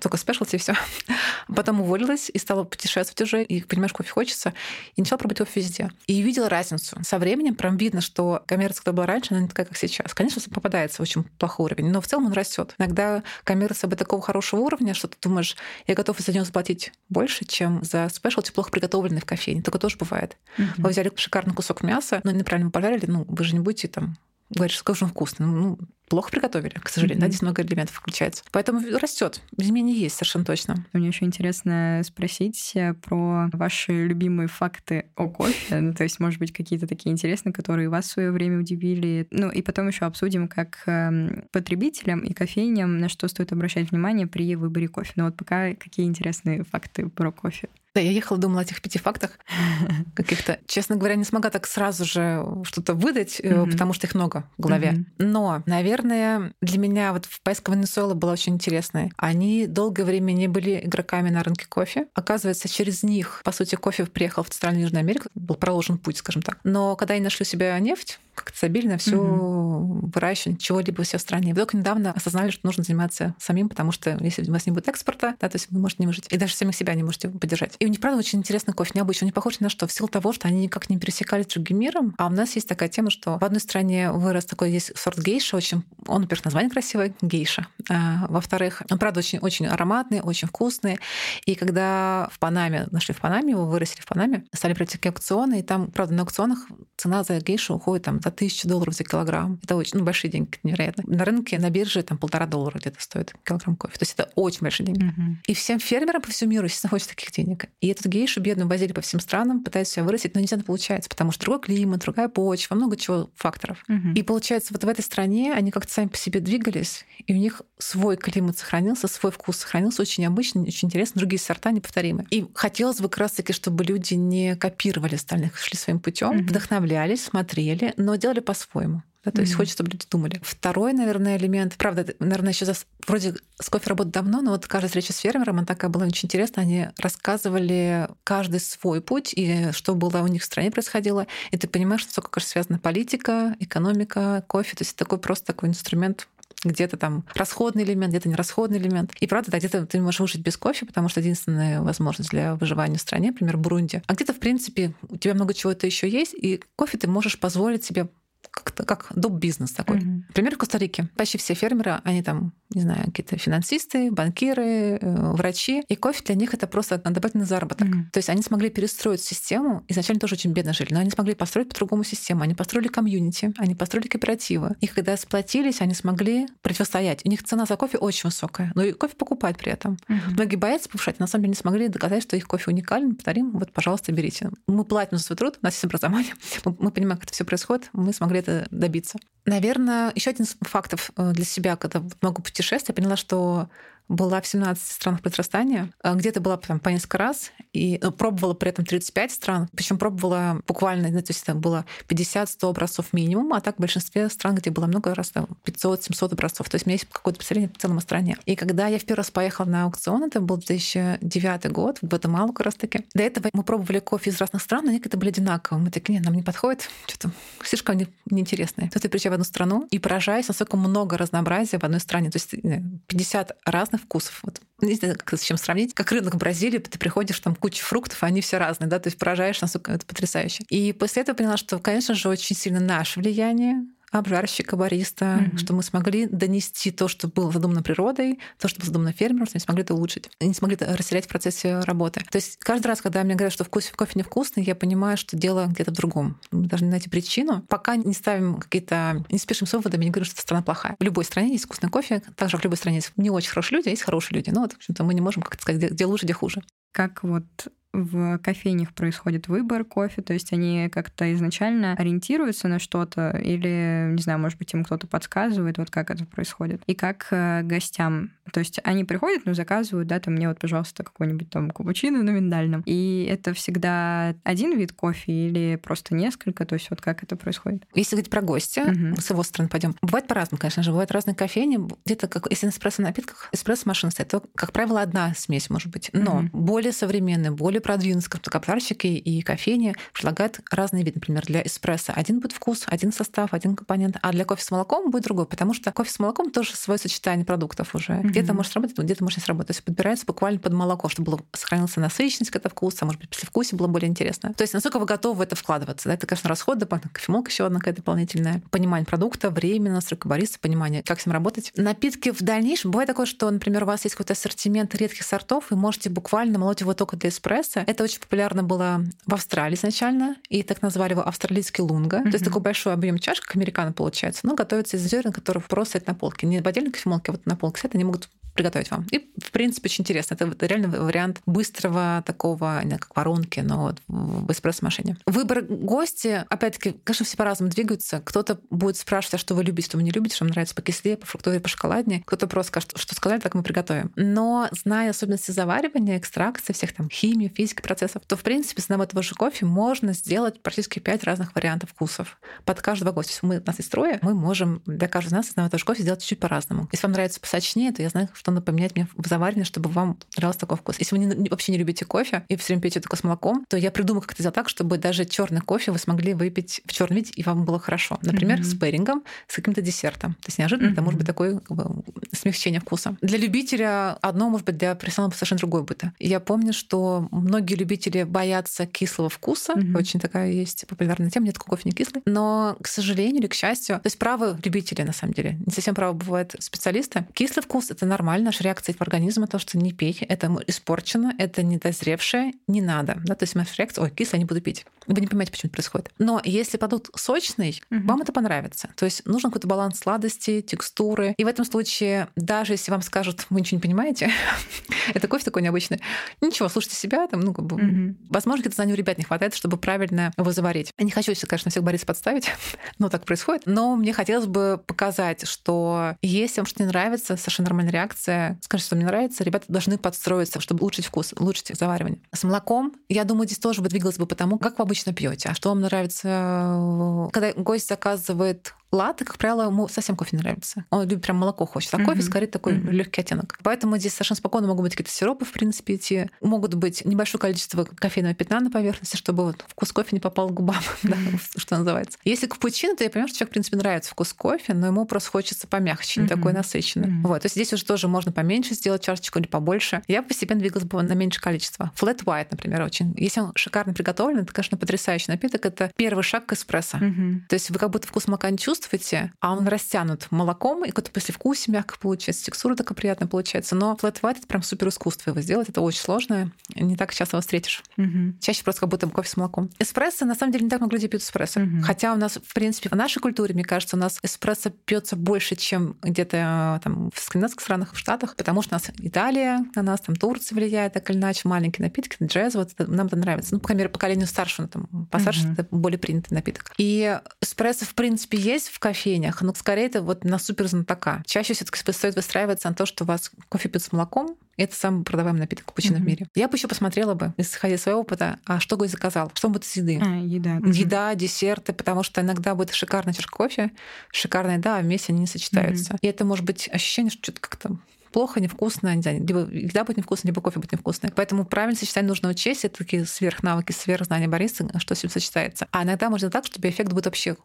только спешлти и все. [laughs] Потом уволилась и стала путешествовать уже, и понимаешь, кофе хочется, и начала пробовать кофе везде. И видела разницу. Со временем прям видно, что коммерция, которая была раньше, она не такая, как сейчас. Конечно, попадается очень плохой уровень, но в целом он растет. Иногда коммерция бы такого хорошего уровня, что ты думаешь, я готов за него заплатить больше, чем за спешлти, плохо приготовленный в кофейне. Такое тоже бывает. Мгм. Вы взяли шикарный кусок мяса, но неправильно пожарили, ну, вы же не будете там говорить, что как вкусно. Ну, плохо приготовили, к сожалению. Да, Мгм. здесь много элементов включается. Поэтому растет. Изменения есть, совершенно точно. Мне еще интересно спросить э, про ваши любимые факты о кофе. Ну, то есть, может быть, какие-то такие интересные, которые вас в свое время удивили. Ну, и потом еще обсудим, как эм, потребителям и кофейням, на что стоит обращать внимание при выборе кофе. Но вот пока какие интересные факты про кофе. Да, я ехала, думала о этих пяти фактах [laughs] каких-то. Честно говоря, не смогла так сразу же что-то выдать, Мгм. потому что их много в голове. Мгм. Но, наверное, для меня вот поездка в Венесуэлу была очень интересной. Они долгое время не были игроками на рынке кофе. Оказывается, через них, по сути, кофе приехал в Центральную Южную Америку, был проложен путь, скажем так. Но когда они нашли у себя нефть, как-то забили на все выращивание чего-либо все в стране. И только недавно осознали, что нужно заниматься самим, потому что если у вас не будет экспорта, да, то есть вы можете не выжить. И даже самих себя не можете поддержать. И у них, правда, очень интересный кофе, необычный. Он не похож ни на что, в силу того, что они никак не пересекались с другим миром. А у нас есть такая тема, что в одной стране вырос такой есть сорт гейша, очень, он, во-первых, название красивое, гейша. А, во-вторых, он, правда, очень, очень ароматный, очень вкусный. И когда в Панаме, нашли в Панаме, его вырастили в Панаме, стали такие аукционы, и там, правда, на аукционах цена за гейшу уходит там за тысячу долларов за килограмм. Это очень ну, большие деньги, невероятно. На рынке, на бирже там полтора доллара где-то стоит килограмм кофе. То есть это очень большие деньги. Мгм. И всем фермерам по всему миру, естественно, хочется таких денег. И этот гейшу бедную возили по всем странам, пытаются себя вырастить, но не всегда получается, потому что другой климат, другая почва, много чего факторов. Мгм. И получается, вот в этой стране они как-то сами по себе двигались, и у них свой климат сохранился, свой вкус сохранился, очень необычный, очень интересно, другие сорта неповторимые. И хотелось бы как раз-таки, чтобы люди не копировали остальных, шли своим путем, Мгм. вдохновлялись, смотрели, но делали по-своему. Да, то есть Мгм. хочется, чтобы люди думали. Второй, наверное, элемент, правда, наверное, еще за... вроде с кофе работает давно, но вот каждая встреча с фермером, она такая была очень интересная. Они рассказывали каждый свой путь и что было у них в стране происходило. И ты понимаешь, насколько, конечно, связана политика, экономика, кофе. То есть такой просто такой инструмент где-то там расходный элемент, где-то нерасходный элемент. И правда, да, где-то ты можешь выжить без кофе, потому что единственная возможность для выживания в стране, например, Бурунди. А где-то, в принципе, у тебя много чего-то еще есть, и кофе ты можешь позволить себе как-то как доп. бизнес такой. Мгм. Например, в Коста-Рике. Почти все фермеры, они там, не знаю, какие-то финансисты, банкиры, э, врачи. И кофе для них это просто дополнительный заработок. Мгм. То есть они смогли перестроить систему. Изначально тоже очень бедно жили, но они смогли построить по-другому систему. Они построили комьюнити, они построили кооперативы. И когда сплотились, они смогли противостоять. У них цена за кофе очень высокая, но и кофе покупают при этом. Мгм. Многие боятся повышать, на самом деле не смогли доказать, что их кофе уникален, повторим, вот, пожалуйста, берите. Мы платим за свой труд, у нас есть образование, [laughs] мы, мы понимаем, как это все происходит, мы смогли это добиться. Наверное, еще один из фактов э, для себя, когда много путешествий, я поняла, что была в 17 странах произрастания, а где-то была там по несколько раз, и ну, пробовала при этом 35 стран, причем пробовала буквально, ну, то есть там было 50-100 образцов минимум, а так в большинстве стран, где было много раз, 500-700 образцов. То есть у меня есть какое-то представление в целом стране. И когда я в первый раз поехала на аукцион, это был 2009 год, в Гватемалу как раз таки. До этого мы пробовали кофе из разных стран, но некоторые были одинаковые. Мы такие, нет, нам не подходит, что-то слишком не, неинтересные. Тут я приезжаю в одну страну и поражаюсь, насколько много разнообразия в одной стране. То есть 50 разных вкусов. Вот не знаю, как с чем сравнить, как рынок Бразилии, ты приходишь, там куча фруктов, они все разные, да, то есть поражаешь, насколько это потрясающе. И после этого поняла, что, конечно же, очень сильно наше влияние, обжарщика, бариста, mm-hmm. что мы смогли донести то, что было задумано природой, то, что было задумано фермером, что мы смогли это улучшить. Не смогли это растерять в процессе работы. То есть каждый раз, когда мне говорят, что вкус кофе невкусный, я понимаю, что дело где-то в другом. Мы должны найти причину. Пока не ставим какие-то... не спешим с выводами, не говорим, что страна плохая. В любой стране есть вкусный кофе, также в любой стране есть не очень хорошие люди, а есть хорошие люди. Ну вот, в общем-то, мы не можем как-то сказать, где, где лучше, где хуже. Как вот в кофейнях происходит выбор кофе, то есть они как-то изначально ориентируются на что-то или, не знаю, может быть, им кто-то подсказывает, вот как это происходит. И как э, гостям, то есть они приходят, ну, заказывают, да, там, мне вот, пожалуйста, какой-нибудь там капучино на миндальном. И это всегда один вид кофе или просто несколько, то есть вот как это происходит? Если говорить про гостя, угу. с его стороны пойдем. Бывает по-разному, конечно же, бывают разные кофейни, где-то, как, если на эспрессо-напитках, эспрессо-машина стоит, то, как правило, одна смесь может быть, но угу. более современная, более продвинутые каптарщики и кофейни предлагают разные виды. Например, для эспрессо один будет вкус, один состав, один компонент, а для кофе с молоком будет другой, потому что кофе с молоком тоже свое сочетание продуктов уже. Mm-hmm. Где-то может сработать, где-то может не сработать. То есть подбирается буквально под молоко, чтобы было, сохранился насыщенность какого-то вкуса, может быть, после вкуса было более интересно. То есть насколько вы готовы в это вкладываться. Да? Это, конечно, расходы, кофемолка еще одна какая-то дополнительная. Понимание продукта, времени, настройка бариста, понимание, как с ним работать. Напитки в дальнейшем. Бывает такое, что, например, у вас есть какой-то ассортимент редких сортов, и можете буквально молоть его только для эспрессо. Это очень популярно было в Австралии изначально, и так назвали его австралийский лунга. Mm-hmm. То есть такой большой объем чашек, как американо получается, но готовится из зерен, которые просто на полке. Не в отдельной кофемолке, а вот на полке стоят, они могут приготовить вам. И, в принципе, очень интересно. Это реально вариант быстрого такого, не как воронки, но вот в эспрессо-машине. Выбор гости, опять-таки, конечно, все по-разному двигаются. Кто-то будет спрашивать, а что вы любите, что вы не любите, что вам нравится по кислее, по фруктовой, по шоколаднее. Кто-то просто скажет, что сказали, так мы приготовим. Но зная особенности заваривания, экстракции, всех там химии, физики процессов, то, в принципе, с этого же кофе можно сделать практически пять разных вариантов вкусов под каждого гостя. Если мы, нас есть трое, мы можем для каждого из нас одного и того же кофе сделать чуть по-разному. Если вам нравится посочнее, то я знаю, что надо поменять мне в заваривание, чтобы вам нравился такой вкус. Если вы не, вообще не любите кофе и все время пьете только с молоком, то я придумаю, как это сделать так, чтобы даже черный кофе вы смогли выпить в черном виде, и вам было хорошо. Например, mm-hmm. с пэрингом, с каким-то десертом. То есть неожиданно mm-hmm. это может быть такое как бы, смягчение вкуса. Для любителя одно, может быть, для профессионала совершенно другое будет. Я помню, что многие любители боятся кислого вкуса. Mm-hmm. Очень такая есть популярная тема. Нет, кофе не кислый. Но, к сожалению или к счастью, то есть правы любители, на самом деле. Не совсем правы бывают специалисты. Кислый вкус — это нормально, наша реакция организма, то, что не пей, это испорчено, это недозревшее, не надо. Да? То есть наша реакция, ой, кисло, я не буду пить. Вы не понимаете, почему это происходит. Но если продукт сочный, угу. вам это понравится. То есть нужен какой-то баланс сладости, текстуры. И в этом случае, даже если вам скажут, вы ничего не понимаете, [laughs] это кофе такой необычный, ничего, слушайте себя, там, ну, как бы, угу. возможно, где-то знаний у ребят не хватает, чтобы правильно его заварить. Я не хочу, конечно, всех Борис подставить, [laughs] но так происходит. Но мне хотелось бы показать, что если вам что-то не нравится, совершенно нормальная реакция, скажите, что мне нравится, ребята должны подстроиться, чтобы улучшить вкус, улучшить заваривание. С молоком, я думаю, здесь тоже бы двигалось бы потому, как вы обычно пьете, а что вам нравится. Когда гость заказывает латте, как правило, ему совсем кофе не нравится. Он любит прям молоко хочет, а mm-hmm. кофе скорее такой mm-hmm. легкий оттенок. Поэтому здесь совершенно спокойно могут быть какие-то сиропы, в принципе, идти. Могут быть небольшое количество кофейного пятна на поверхности, чтобы вот вкус кофе не попал к губам, [laughs] да, [laughs] что называется. Если капучино, то я понимаю, что человек, в принципе, нравится вкус кофе, но ему просто хочется помягче, не mm-hmm. такой насыщенный. Mm-hmm. Вот. То есть здесь уже тоже можно поменьше сделать чашечку или побольше. Я постепенно двигалась бы на меньшее количество. Flat white, например, очень. Если он шикарно приготовлен, это, конечно, потрясающий напиток. Это первый шаг к эспрессо. Mm-hmm. То есть вы как будто вкус молока не чувствуете, а он растянут молоком, и какое-то послевкусие мягко получается, текстура такая приятная получается. Но flat white — это прям супер искусство его сделать, это очень сложно, не так часто его встретишь. Угу. Чаще просто как будто кофе с молоком. Эспрессо, на самом деле, не так много людей пьют эспрессо. Угу. Хотя у нас, в принципе, в нашей культуре, мне кажется, у нас эспрессо пьется больше, чем где-то там в скандинавских странах, в Штатах, потому что у нас Италия на нас, там Турция влияет так или иначе, маленькие напитки, джез, вот это, нам это нравится. Ну, по крайней мере, поколению старшего, там, постарше, угу. это более принятый напиток. И эспрессо, в принципе, есть в кофейнях, но скорее это вот на супер знатока. Чаще все таки стоит выстраиваться на то, что у вас кофе пьют с молоком, это самый продаваемый напиток капучино mm-hmm. в мире. Я бы еще посмотрела бы, исходя из своего опыта, а что гость заказал, что будет из еды. А, еда. Еда, десерты, потому что иногда будет шикарная чашка кофе, шикарная еда, а вместе они не сочетаются. Mm-hmm. И это может быть ощущение, что что-то как-то плохо, невкусно, не знаю, либо еда будет невкусная, либо кофе будет невкусный. Поэтому правильно сочетание нужно учесть. Это такие сверхнавыки, сверхзнания бариста, что с ним сочетается. А иногда можно так, чтобы эффект будет вообще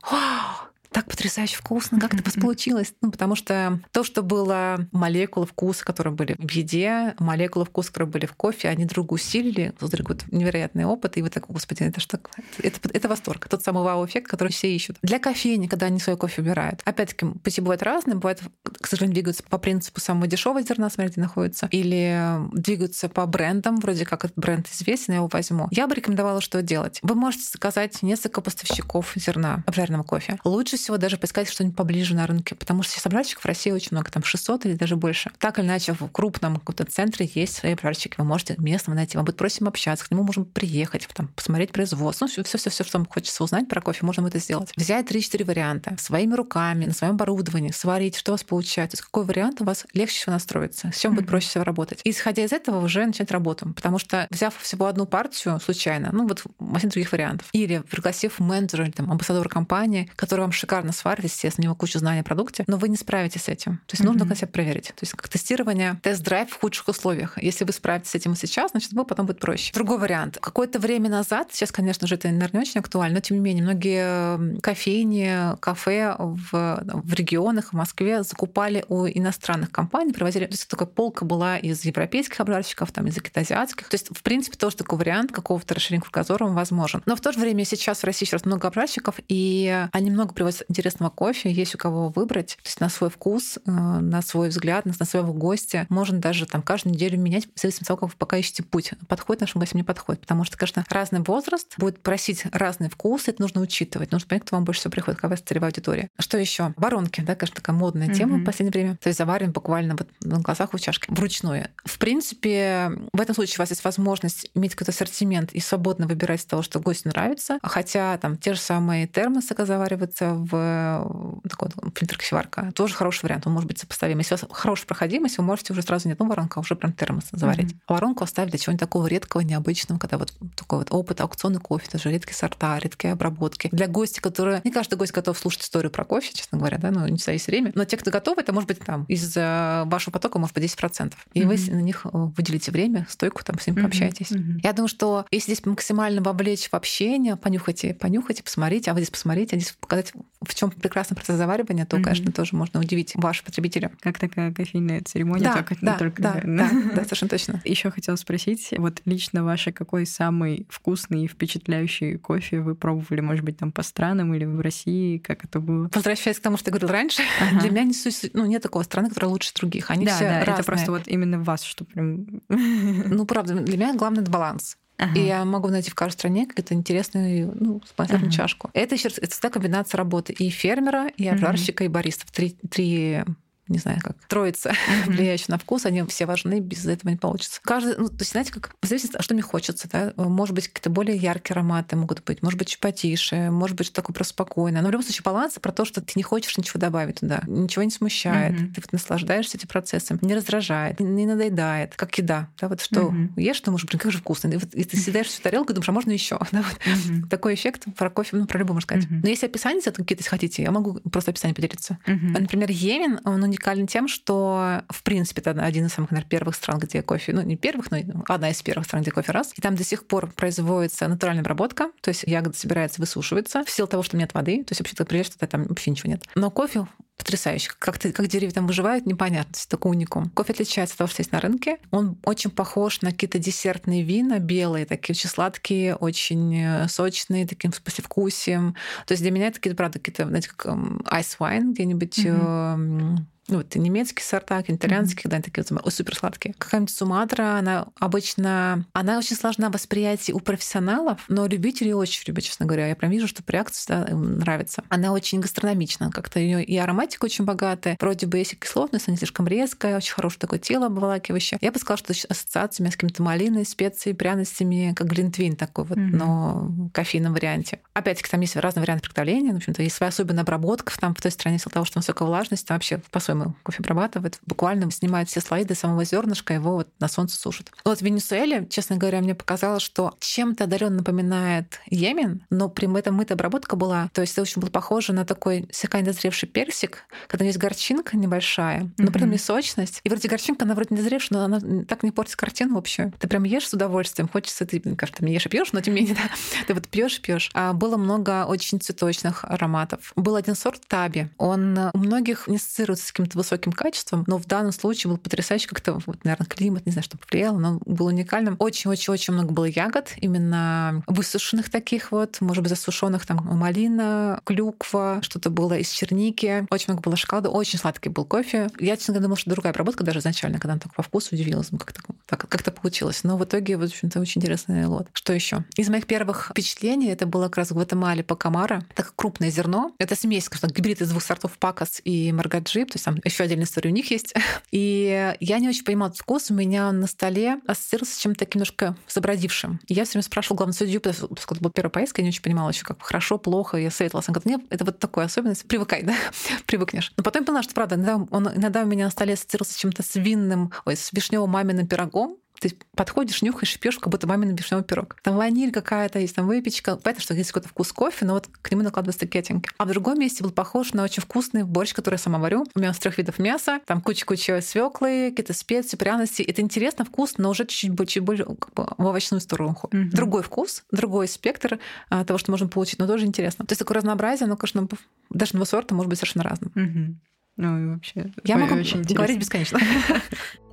так потрясающе вкусно, как это получилось. Ну, потому что то, что было молекулы вкуса, которые были в еде, молекулы вкуса, которые были в кофе, они друг усилили, создали какой-то невероятный опыт, и вы так, господи, это что это, это восторг, тот самый вау-эффект, который все ищут. Для кофейни, когда они свой кофе убирают, опять-таки, пути бывают разные, бывает, к сожалению, двигаются по принципу самого дешевого зерна, смотрите, находится, или двигаются по брендам, вроде как этот бренд известен, я его возьму. Я бы рекомендовала, что делать. Вы можете заказать несколько поставщиков зерна обжаренного кофе. Лучше всего даже поискать что-нибудь поближе на рынке, потому что сейчас обжарщиков в России очень много, там 600 или даже больше. Так или иначе, в крупном каком-то центре есть свои обжарщики, вы можете местного найти, вам будет просим общаться, к нему можем приехать, там, посмотреть производство, ну, все, все, все, что вам хочется узнать про кофе, можно это сделать. Взять 3-4 варианта своими руками, на своем оборудовании, сварить, что у вас получается, с какой вариант у вас легче всего настроиться, с чем будет проще всего работать. И исходя из этого уже начать работу, потому что взяв всего одну партию случайно, ну вот масса других вариантов, или пригласив менеджера там, амбассадора компании, который вам шикарно сварит, естественно, у него куча знаний о продукте, но вы не справитесь с этим. То есть mm-hmm. нужно себя проверить. То есть как тестирование, тест-драйв в худших условиях. Если вы справитесь с этим сейчас, значит, вы потом будет проще. Другой вариант. Какое-то время назад, сейчас, конечно же, это, наверное, не очень актуально, но тем не менее, многие кофейни, кафе в, в регионах, в Москве закупали у иностранных компаний, привозили. То есть такая полка была из европейских обжарщиков, там, из азиатских. То есть, в принципе, тоже такой вариант какого-то расширения кругозора возможен. Но в то же время сейчас в России сейчас много обжарщиков, и они много привозят интересного кофе, есть у кого выбрать. То есть на свой вкус, э, на свой взгляд, на своего гостя. Можно даже там каждую неделю менять, в зависимости от того, как вы пока ищете путь. Подходит нашим гостям, не подходит. Потому что, конечно, разный возраст будет просить разный вкус, это нужно учитывать. Нужно понять, кто вам больше всего приходит, какая целевая аудитория. Что еще? Воронки, да, конечно, такая модная тема mm-hmm. в последнее время. То есть завариваем буквально вот на глазах у чашки вручную. В принципе, в этом случае у вас есть возможность иметь какой-то ассортимент и свободно выбирать из того, что гостю нравится. Хотя там те же самые термосы, завариваются в такой фильтр кофеварка. Тоже хороший вариант, он может быть сопоставим. Если у вас хорошая проходимость, вы можете уже сразу не одну воронку, а уже прям термос заварить. Mm-hmm. Воронку оставить для чего-нибудь такого редкого, необычного, когда вот такой вот опыт аукционный кофе, тоже редкие сорта, редкие обработки. Для гостей, которые... Не каждый гость готов слушать историю про кофе, честно говоря, да, ну, не всегда есть время. Но те, кто готовы, это может быть там из э, вашего потока, может быть, 10%. И mm-hmm. вы на них э, выделите время, стойку, там с ними mm-hmm. пообщаетесь. Mm-hmm. Я думаю, что если здесь максимально вовлечь в общение, понюхайте, понюхайте, посмотрите, а вы здесь посмотрите, а здесь показать, в чем прекрасный процесс заваривания, то, mm-hmm. конечно, тоже можно удивить ваших потребителей. Как такая кофейная церемония, да, только, да, только да, да, да, [laughs] совершенно точно. Еще хотела спросить, вот лично ваше какой самый вкусный и впечатляющий кофе вы пробовали, может быть, там по странам или в России, как это было? Возвращаясь к тому, что я говорила раньше, ага. для меня не, ну, нет такого страны, которая лучше других. Они да, все да, разные. это просто вот именно вас, что прям... Ну, правда, для меня главный это баланс. Ага. И я могу найти в каждой стране какую-то интересную, ну, спонсорную ага. чашку. Это еще это всегда комбинация работы и фермера, и обжарщика, ага. и бариста. Три, три не знаю, как троица, [laughs] mm-hmm. влияющая на вкус, они все важны, без этого не получится. Каждый, ну, то есть, знаете, как зависит, что мне хочется, да, может быть, какие-то более яркие ароматы могут быть, может быть, чуть потише, может быть, такое просто спокойное. Но в любом случае баланс про то, что ты не хочешь ничего добавить туда, ничего не смущает, mm-hmm. ты вот наслаждаешься этим процессом, не раздражает, не надоедает, как еда, да, вот что mm-hmm. ешь, ты можешь, блин, как же вкусно, и, вот, и ты [laughs] съедаешь всю тарелку и думаешь, а можно еще, [laughs] да, вот. mm-hmm. такой эффект про кофе, ну, про любой, можно сказать. Mm-hmm. Но если описание какие-то хотите, я могу просто описание поделиться. Mm-hmm. Например, Йемен, он уникален тем, что в принципе, это один из самых, наверное, первых стран, где кофе, ну, не первых, но одна из первых стран, где кофе раз. И там до сих пор производится натуральная обработка, то есть ягода собирается, высушивается, в силу того, что нет воды, то есть вообще ты приезжаешь, что там вообще ничего нет. Но кофе потрясающе. Как, ты, как деревья там выживают, непонятно. Это такой уникум. Кофе отличается от того, что есть на рынке. Он очень похож на какие-то десертные вина, белые, такие очень сладкие, очень э, сочные, таким с послевкусием. То есть для меня это какие-то, правда, какие-то, знаете, как ice wine где-нибудь mm-hmm ну, вот немецкие сорта, итальянские, mm-hmm. да, такие вот супер сладкие. Какая-нибудь Суматра, она обычно, она очень сложна в восприятии у профессионалов, но любители очень любят, честно говоря. Я прям вижу, что реакция да, им нравится. Она очень гастрономична, как-то ее и ароматика ароматика очень богатая. Вроде бы есть кислотность, она слишком резкая, очень хорошее такое тело обволакивающее. Я бы сказала, что ассоциациями с какими-то малиной, специями, пряностями, как глинтвейн такой вот, mm-hmm. но в кофейном варианте. Опять-таки, там есть разные варианты приготовления. В общем-то, есть своя особенная обработка там в той стране, из-за того, что высокая влажность, там вообще по-своему кофе обрабатывает. Буквально снимает все слои до самого зернышка, его вот на солнце сушит. Вот в Венесуэле, честно говоря, мне показалось, что чем-то отдаленно напоминает Йемен, но при этом мытая обработка была. То есть это очень было похоже на такой слегка недозревший персик, когда есть горчинка небольшая, но при этом и сочность. И вроде горчинка, она вроде недозревшая, но она так не портит картину вообще. Ты прям ешь с удовольствием, хочется, ты, кажется, не ешь и пьешь, но тем не менее, [laughs] да, ты вот пьешь и пьешь. А было много очень цветочных ароматов. Был один сорт таби. Он у многих не ассоциируется с каким-то высоким качеством, но в данном случае был потрясающий как-то, вот, наверное, климат, не знаю, что повлияло, но был уникальным. Очень-очень-очень много было ягод, именно высушенных таких вот, может быть, засушенных там малина, клюква, что-то было из черники. Очень много было шоколада, очень сладкий был кофе. Я, честно говоря, думала, что другая обработка даже изначально, когда она так по вкусу удивилась, ну, как так, как-то получилось. Но в итоге, в общем-то, очень интересный лот. Что еще? Из моих первых впечатлений это было как раз в Гватемале Пакамара. Так крупное зерно. Это смесь, скажем так, гибрид из двух сортов пакас и маргаджип. То есть там еще отдельная история у них есть. [laughs] И я не очень понимала этот вкус. У меня на столе ассоциировался с чем-то таким немножко забродившим. И я все время спрашивала главную судью, поскольку это была первая поездка, я не очень понимала еще, как хорошо, плохо. Я советовалась. Она говорит, нет, это вот такая особенность. Привыкай, да? [laughs] Привыкнешь. Но потом поняла, что правда, иногда, он, иногда у меня на столе ассоциировался с чем-то с винным, ой, с вишневым маминым пирогом, ты подходишь, нюхаешь, пьешь, как будто мамин вишневый пирог. Там ваниль какая-то есть, там выпечка. Понятно, что есть какой-то вкус кофе, но вот к нему накладываются такие оттенки. А в другом месте был похож на очень вкусный борщ, который я сама варю. У меня с трех видов мяса, там куча-куча свеклы, какие-то специи, пряности. Это интересно, вкусно, но уже чуть-чуть, чуть более как бы, в овощную сторону. Mm-hmm. Другой вкус, другой спектр а, того, что можно получить, но тоже интересно. То есть такое разнообразие, оно, конечно, даже одного сорта может быть совершенно разным. Mm-hmm. Ну и вообще. Я могу очень говорить бесконечно. [laughs]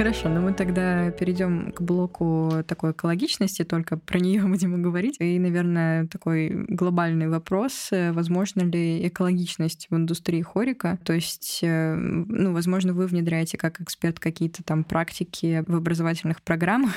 Хорошо, но мы тогда перейдем к блоку такой экологичности, только про нее [laughs] будем говорить. И, наверное, такой глобальный вопрос, э, возможно ли экологичность в индустрии хорика? То есть, э, ну, возможно, вы внедряете как эксперт какие-то там практики в образовательных программах,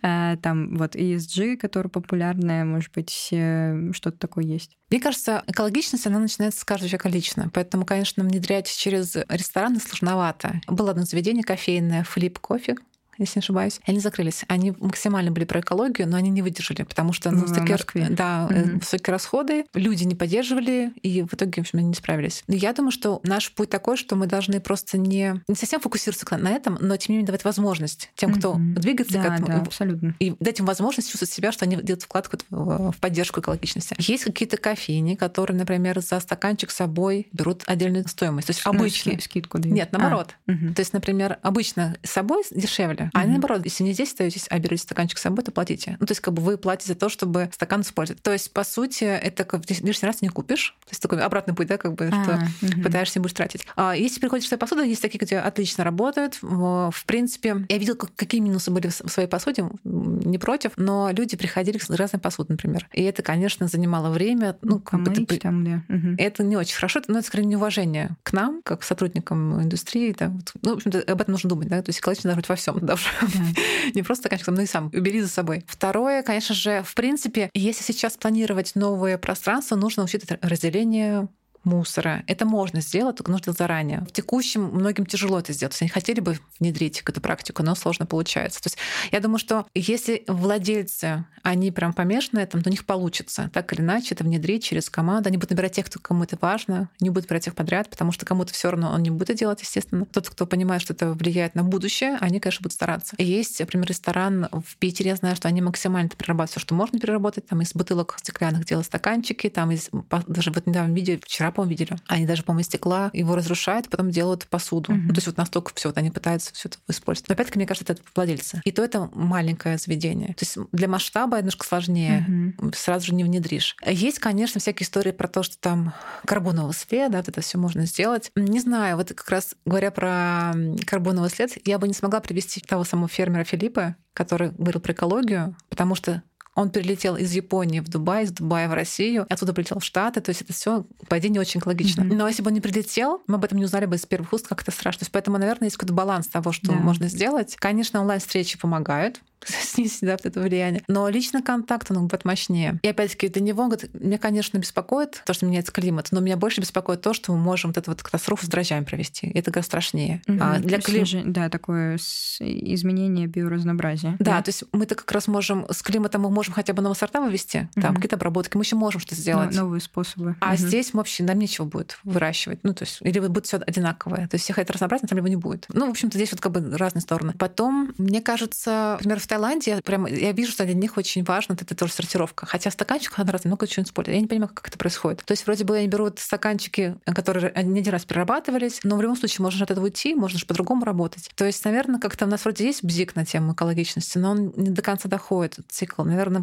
а, [laughs] там вот ESG, которая популярная, может быть, э, что-то такое есть? Мне кажется, экологичность, она начинается с каждого человека лично. Поэтому, конечно, внедрять через рестораны сложновато. Было одно заведение кофейное, Флип Кофе, если не ошибаюсь. Они закрылись. Они максимально были про экологию, но они не выдержали, потому что ну, высокие, да, угу. высокие расходы, люди не поддерживали, и в итоге, в общем, они не справились. Но я думаю, что наш путь такой, что мы должны просто не, не совсем фокусироваться на этом, но тем не менее давать возможность тем, кто угу. двигается да, к этому. Да, абсолютно. И дать им возможность чувствовать себя, что они делают вклад в поддержку экологичности. Есть какие-то кофейни, которые, например, за стаканчик с собой берут отдельную стоимость. То есть обычно... Скидку дают. Нет, наоборот. А, угу. То есть, например, обычно с собой дешевле, mm-hmm. а наоборот, если не здесь остаетесь, а берете стаканчик с собой, то платите. Ну, то есть, как бы вы платите за то, чтобы стакан использовать. То есть, по сути, это как лишний раз не купишь. То есть, такой обратный путь, да, как бы, а, что угу. пытаешься будешь тратить. А если приходишь своя посуда, есть такие, где отлично работают. В принципе, я видела, какие минусы были в своей посуде, не против, но люди приходили с разной посудой, например. И это, конечно, занимало время. Ну, как бы, это, там, да. угу. это не очень хорошо, но это скорее неуважение к нам, как сотрудникам индустрии. Да. Ну, в общем-то, об этом нужно думать, да, то есть экологично должна быть во всем Да. [laughs] не просто стаканчик, но и сам убери за собой. Второе, конечно же, в принципе, если сейчас планировать новое пространство, нужно учитывать разделение мусора. Это можно сделать, только нужно заранее. В текущем многим тяжело это сделать. Они хотели бы внедрить эту практику, но сложно получается. То есть я думаю, что если владельцы, они прям помешаны на этом, то у них получится. Так или иначе это внедрить через команду. Они будут набирать тех, кому это важно, не будут брать их подряд, потому что кому-то все равно он не будет делать, естественно. Тот, кто понимает, что это влияет на будущее, они, конечно, будут стараться. Есть, например, ресторан в Питере, я знаю, что они максимально перерабатывают все, что можно переработать. Там из бутылок стеклянных делают стаканчики, там из, даже вот недавно видео, вчера по-моему, видели. Они даже, по-моему, стекла его разрушают, потом делают посуду. Mm-hmm. Ну, то есть вот настолько все, вот они пытаются все это использовать. Но опять-таки, мне кажется, это владельцы. И то это маленькое заведение. То есть для масштаба немножко сложнее. Mm-hmm. Сразу же не внедришь. Есть, конечно, всякие истории про то, что там карбоновый след, да, вот это все можно сделать. Не знаю, вот как раз говоря про карбоновый след, я бы не смогла привести того самого фермера Филиппа, который говорил про экологию, потому что он перелетел из Японии в Дубай, из Дубая в Россию, оттуда прилетел в Штаты. То есть это все, по идее, не очень экологично. Mm-hmm. Но если бы он не прилетел, мы об этом не узнали бы из первых уст, как это страшно. То есть поэтому, наверное, есть какой-то баланс того, что да. можно сделать. Конечно, онлайн-встречи помогают [laughs] снизить да, вот это влияние. Но личный контакт, он будет мощнее. И опять-таки для него, говорит, меня, конечно, беспокоит то, что меняется климат, но меня больше беспокоит то, что мы можем вот эту вот катастрофу с дрожжами провести. Это гораздо страшнее. Угу. А для климата... Да, такое изменение биоразнообразия. Да, да, то есть мы-то как раз можем с климатом мы можем хотя бы новые сорта вывести, угу. там какие-то обработки, мы еще можем что-то сделать. Но, новые способы. А угу. здесь вообще нам нечего будет выращивать. Ну, то есть, или будет все одинаковое. То есть всех это разнообразие, там либо не будет. Ну, в общем-то, здесь вот как бы разные стороны. Потом, мне кажется, например, в Таиланде я прям я вижу, что для них очень важно это тоже сортировка. Хотя стаканчик одноразовый много чего используют. Я не понимаю, как это происходит. То есть вроде бы они берут стаканчики, которые не один раз перерабатывались, но в любом случае можно от этого уйти, можно же по-другому работать. То есть, наверное, как-то у нас вроде есть бзик на тему экологичности, но он не до конца доходит, этот цикл. Наверное,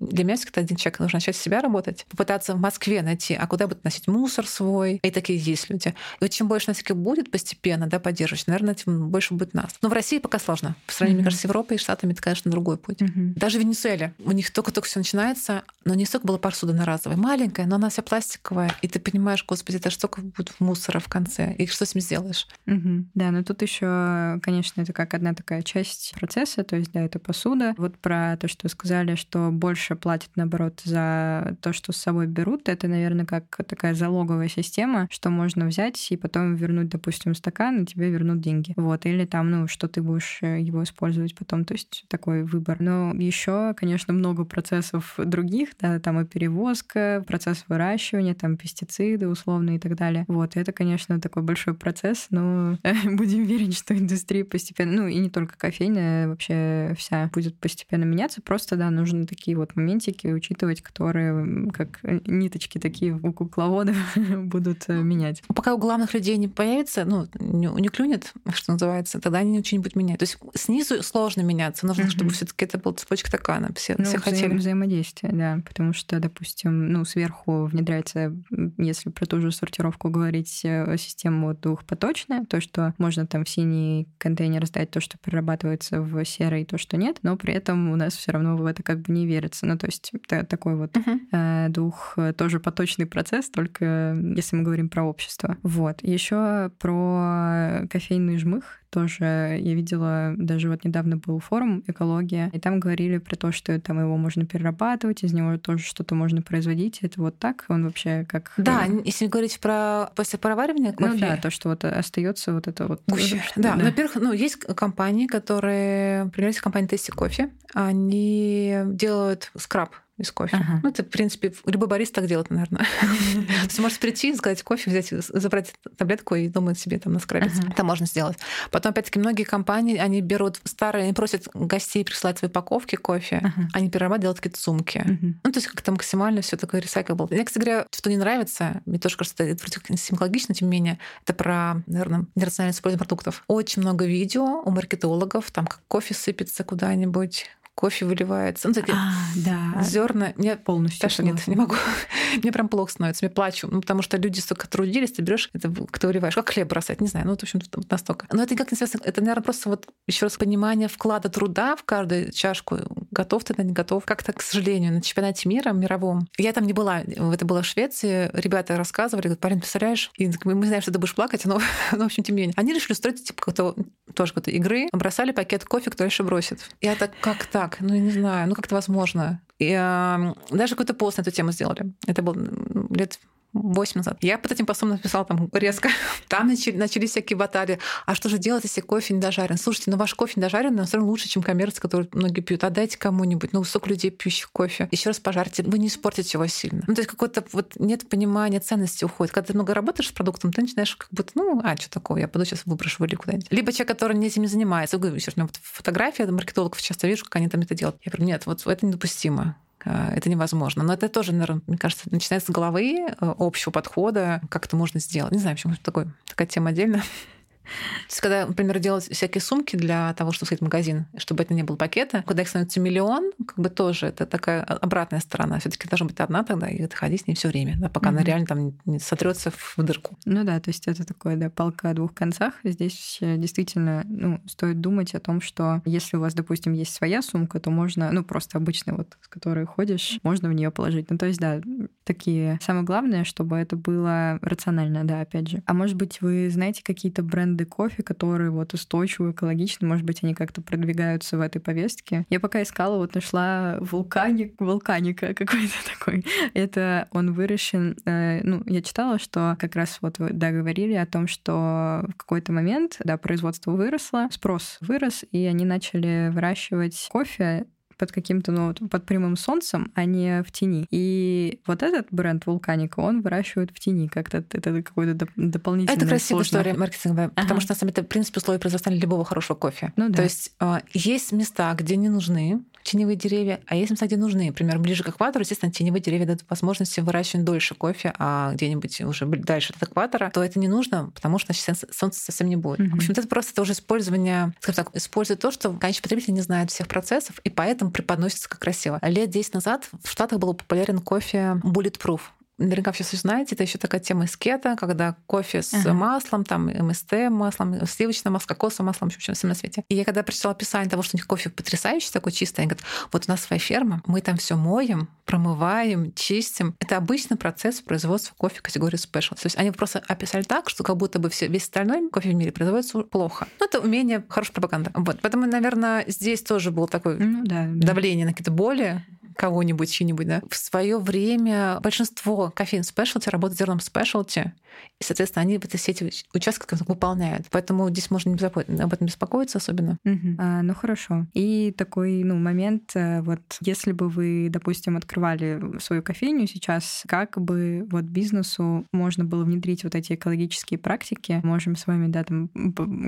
для меня все-таки один человек нужно начать с себя работать, попытаться в Москве найти, а куда будет носить мусор свой. И такие есть люди. И вот чем больше нас таких будет постепенно да, поддерживать, наверное, тем больше будет нас. Но в России пока сложно. По сравнению, mm-hmm. мне кажется, с Европой и Штатами это, конечно, другой путь. Mm-hmm. Даже в Венесуэле у них только-только все начинается, но не столько была посуда одноразовая, маленькая, но она вся пластиковая. И ты понимаешь, господи, это столько будет мусора в конце. И что с ним сделаешь? Mm-hmm. Да, но тут еще, конечно, это как одна такая часть процесса, то есть, да, это посуда. Вот про то, что сказали, что больше платят, наоборот, за то, что с собой берут, это, наверное, как такая залоговая система, что можно взять и потом вернуть, допустим, стакан, и тебе вернут деньги. Вот. Или там, ну, что ты будешь э, его использовать потом. То есть такой выбор. Но еще, конечно, много процессов других, да, там и перевозка, процесс выращивания, там пестициды условно и так далее. Вот. Это, конечно, такой большой процесс, но [laughs] будем верить, что индустрия постепенно, ну, и не только кофейная, вообще вся будет постепенно меняться. Просто, да, нужно такие вот моментики учитывать, которые как ниточки такие у кукловода [laughs] будут э, менять. Пока у главных людей не появится, ну, не, не клюнет, что называется, тогда они ничего не будут менять. То есть снизу сложно меняться. Нужно, чтобы все таки это была цепочка такая, она все, ну, все хотели. взаимодействие, да. Потому что, допустим, ну, сверху внедряется, если про ту же сортировку говорить, э, система двухпоточная, то, что можно там в синий контейнер сдать то, что перерабатывается в серый, то, что нет, но при этом у нас все равно в это как бы не верится. Ну, то есть такой вот uh-huh. двух э, тоже поточный процесс, только если мы говорим про общество. Вот. Еще про кофейный жмых тоже я видела, даже вот недавно был форум «Экология», и там говорили про то, что там его можно перерабатывать, из него тоже что-то можно производить. Это вот так? Он вообще как... Да, э, если говорить про после пароваривания кофе... Ну да, то, что вот остается вот это вот... Гуще. Да, да. во-первых, ну, есть компании, которые... Например, есть компания Тести Кофе. Они делают скраб из кофе. Ага. Ну, это, в принципе, любой барист так делает, наверное. [laughs] То есть можешь прийти, заказать кофе, взять, забрать таблетку и думать себе там наскрабиться. Это можно сделать. Потом, опять-таки, многие компании, они берут старые, они просят гостей присылать свои упаковки кофе, они перерабатывают, делают какие-то сумки. Ну, то есть как-то максимально все такое recyclable. Мне, кстати говоря, что не нравится, мне тоже кажется, это экологично, тем не менее, это про, наверное, нерациональное использование продуктов. Очень много видео у маркетологов, там как кофе сыпется куда-нибудь, кофе выливается. Ну, такие а, да. зерна. Мне полностью нет, не могу. [laughs] Мне прям плохо становится, мне плачу. Ну, потому что люди столько трудились, ты берешь, это ты выливаешь. Как хлеб бросать, не знаю. Ну, вот, в общем, вот настолько. Но это никак не связано. Это, наверное, просто вот еще раз понимание вклада труда в каждую чашку. Готов ты, не готов. Как-то, к сожалению, на чемпионате мира мировом. Я там не была. Это было в Швеции. Ребята рассказывали, говорят, парень, представляешь? И мы знаем, что ты будешь плакать, но, [laughs] но в общем, тем не менее. Они решили устроить, типа, какой-то тоже какой-то игры. Бросали пакет кофе, кто еще бросит. Я так, как так? Так? Ну, я не знаю, ну как-то возможно. И э, даже какой-то пост на эту тему сделали. Это был лет 8 назад. Я под этим постом написала там резко. [laughs] Там начали, начались всякие баталии. А что же делать, если кофе не дожарен? Слушайте, ну ваш кофе не дожарен, но все равно лучше, чем коммерция, который многие пьют. Отдайте кому-нибудь. Ну, столько людей, пьющих кофе. Еще раз пожарьте. Вы не испортите его сильно. Ну, то есть какой-то вот нет понимания ценности уходит. Когда ты много работаешь с продуктом, ты начинаешь как будто, ну, а, что такого, я пойду сейчас выброшу или куда-нибудь. Либо человек, который этим не занимается. Говорю, у меня вот фотография маркетологов часто вижу, как они там это делают. Я говорю, нет, вот это недопустимо. Э, это невозможно. Но это тоже, наверное, мне кажется, начинается с головы э, общего подхода, как это можно сделать. Не знаю, почему такой, такая тема отдельно. То есть, когда, например, делать всякие сумки для того, чтобы сходить в магазин, чтобы это не было пакета, когда их становится миллион, как бы тоже это такая обратная сторона. все таки должна быть одна тогда, и ходить с ней все время, да, пока mm-hmm. она реально там не сотрется в дырку. Ну да, то есть это такое, да, палка о двух концах. Здесь действительно ну, стоит думать о том, что если у вас, допустим, есть своя сумка, то можно, ну, просто обычная вот, с которой ходишь, можно в нее положить. Ну, то есть, да, такие. Самое главное, чтобы это было рационально, да, опять же. А может быть, вы знаете какие-то бренды бренды кофе, которые вот устойчивы, экологичны, может быть, они как-то продвигаются в этой повестке. Я пока искала, вот нашла вулканик, вулканика какой-то [laughs] такой. Это он выращен, э, ну, я читала, что как раз вот вы, да, о том, что в какой-то момент, да, производство выросло, спрос вырос, и они начали выращивать кофе под каким-то, ну, под прямым солнцем, а не в тени. И вот этот бренд Вулканика, он выращивает в тени как-то. Это какой-то доп- дополнительный Это красивая история маркетинговая, ага. потому что, на самом деле, это, в принципе, условие производства любого хорошего кофе. Ну, да. То есть э, есть места, где не нужны теневые деревья, а есть места, где нужны. Например, ближе к экватору, естественно, теневые деревья дают возможность выращивать дольше кофе, а где-нибудь уже дальше от экватора, то это не нужно, потому что значит, солнца совсем не будет. Mm-hmm. В общем, это просто это уже использование, скажем так, использует то, что конечный потребитель не знает всех процессов, и поэтому преподносится как красиво. Лет 10 назад в Штатах был популярен кофе Bulletproof наверняка все знаете, это еще такая тема эскета, когда кофе с ага. маслом, там МСТ маслом, сливочным маслом, кокосовым маслом, в общем, всем на свете. И я когда прочитала описание того, что у них кофе потрясающий, такой чистый, они говорят, вот у нас своя ферма, мы там все моем, промываем, чистим. Это обычный процесс производства кофе категории special. То есть они просто описали так, что как будто бы все, весь остальной кофе в мире производится плохо. Ну, это умение, хорошая пропаганда. Вот. Поэтому, наверное, здесь тоже был такой ну, да, давление да. на какие-то боли, кого-нибудь, чьи-нибудь, да. В свое время большинство кофеин спешлти работает зерном спешлти, и, соответственно, они в этой сети участки выполняют. Поэтому здесь можно не об этом беспокоиться особенно. Угу. А, ну хорошо. И такой ну, момент, э, вот если бы вы, допустим, открывали свою кофейню сейчас, как бы вот бизнесу можно было внедрить вот эти экологические практики? Можем с вами, да, там,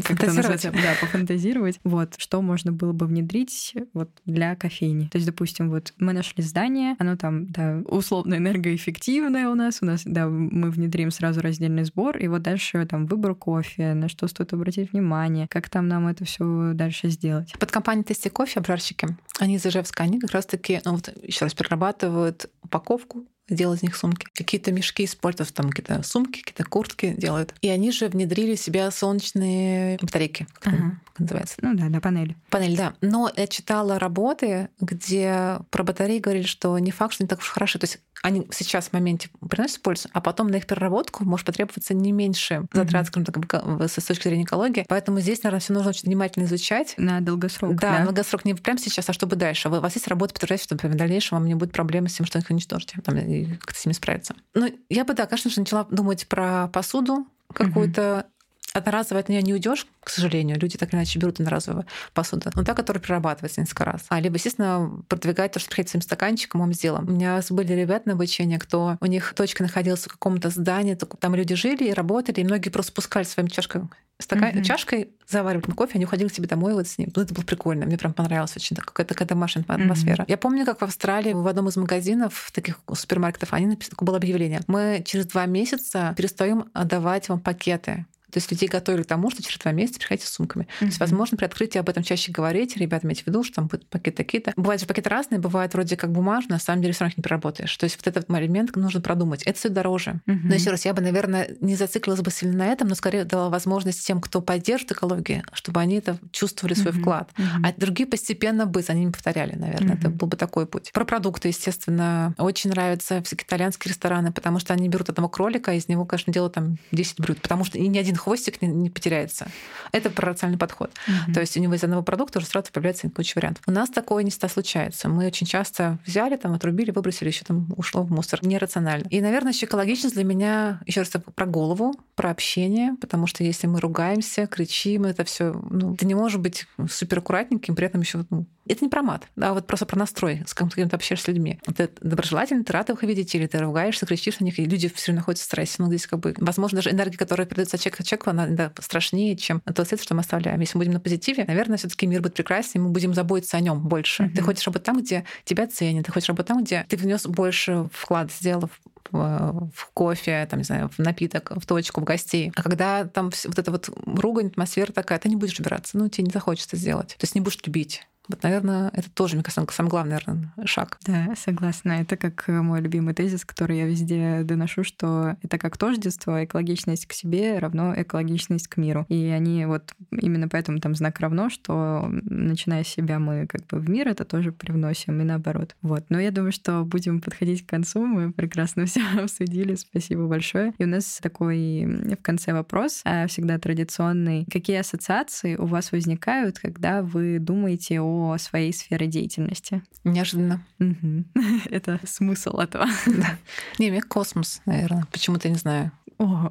как это называется, да, пофантазировать. Вот, что можно было бы внедрить вот для кофейни? То есть, допустим, вот мы нашли здание, оно там, да, условно энергоэффективное у нас, у нас, да, мы внедрим сразу раздельный сбор, и вот дальше там выбор кофе, на что стоит обратить внимание, как там нам это все дальше сделать. Под компанией Тести Кофе, обжарщики, они из Ижевска, они как раз-таки, ну вот еще раз, перерабатывают упаковку делать из них сумки. Какие-то мешки используют, там какие-то сумки, какие-то куртки делают. И они же внедрили в себя солнечные батарейки, как, как называется. Ну да, да, панель. Панель, да. Но я читала работы, где про батареи говорили, что не факт, что они так уж хороши. То есть они сейчас в моменте приносят пользу, а потом на их переработку может потребоваться не меньше затрат, скажем так, с точки зрения экологии. Поэтому здесь, наверное, все нужно очень внимательно изучать. На долгосрок. Да, да? на долгосрок не прямо сейчас, а чтобы дальше. У вас есть работа, подтверждает, что в дальнейшем вам не будет проблемы с тем, что их уничтожите, там, и как-то с ними справиться. Ну, я бы, да, конечно же, начала думать про посуду какую-то, Одноразово от нее не уйдешь, к сожалению. Люди так или иначе берут одноразовую посуду. Но та, которая перерабатывается несколько раз. А либо, естественно, продвигать то, что приходит своим стаканчиком, вам сделаем. У меня были ребята на обучение, кто у них точка находилась в каком-то здании, там люди жили и работали, и многие просто спускали своим чашкой стакан, mm-hmm. чашкой, заваривали кофе, они уходили к себе домой вот с ним. Ну, это было прикольно. Мне прям понравилось очень какая-то такая домашняя атмосфера. Mm-hmm. Я помню, как в Австралии в одном из магазинов, таких супермаркетов, они написали, такое было объявление. Мы через два месяца перестаем отдавать вам пакеты то есть людей готовили к тому, что через два месяца приходите с сумками. Mm-hmm. То есть, возможно, при открытии об этом чаще говорить. Ребята, имейте в виду, что там будут пакеты такие-то. Бывают же пакеты разные, бывают вроде как бумажные, на самом деле все равно их не переработаешь. То есть вот этот момент нужно продумать. Это все дороже. Mm-hmm. Но еще раз, я бы, наверное, не зациклилась бы сильно на этом, но скорее дала возможность тем, кто поддержит экологию, чтобы они это чувствовали свой mm-hmm. вклад. Mm-hmm. А другие постепенно бы за ними повторяли, наверное. Mm-hmm. Это был бы такой путь. Про продукты, естественно, очень нравятся всякие итальянские рестораны, потому что они берут одного кролика, из него, конечно, делают там 10 блюд, потому что и ни один хвостик не, не потеряется. Это про рациональный подход. Mm-hmm. То есть у него из одного продукта уже сразу появляется куча вариантов. У нас такое не всегда случается. Мы очень часто взяли, там, отрубили, выбросили, еще там ушло в мусор. Нерационально. И, наверное, еще экологичность для меня, еще раз про голову, про общение, потому что если мы ругаемся, кричим, это все, ну, ты не можешь быть супер аккуратненьким, при этом еще ну, это не про мат, а вот просто про настрой, с кем ты общаешься с людьми. Ты доброжелательный, ты рад их видеть, или ты ругаешься, кричишь на них, и люди все находятся в стрессе. Ну, здесь как бы, возможно, даже энергия, которая передается от человека она да, страшнее, чем тот след, что мы оставляем. Если мы будем на позитиве, наверное, все таки мир будет прекраснее, мы будем заботиться о нем больше. Mm-hmm. Ты хочешь работать там, где тебя ценят, ты хочешь работать там, где ты внес больше вклад, сделав в кофе, там, не знаю, в напиток, в точку, в гостей. А когда там вот эта вот ругань, атмосфера такая, ты не будешь убираться, ну, тебе не захочется сделать. То есть не будешь любить Вот, наверное, это тоже, мне кажется, самый главный, наверное, шаг. Да, согласна. Это как мой любимый тезис, который я везде доношу, что это как тождество, экологичность к себе равно экологичность к миру. И они вот именно поэтому там знак равно, что начиная с себя мы как бы в мир это тоже привносим и наоборот. Вот. Но я думаю, что будем подходить к концу. Мы прекрасно [laughs] все обсудили. Спасибо большое. И у нас такой в конце вопрос, а всегда традиционный. Какие ассоциации у вас возникают, когда вы думаете о своей сфере деятельности? Неожиданно. [laughs] Это смысл этого. Да. Не, мне космос, наверное. Почему-то не знаю. О,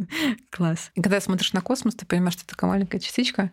[laughs] класс. И когда смотришь на космос, ты понимаешь, что это такая маленькая частичка,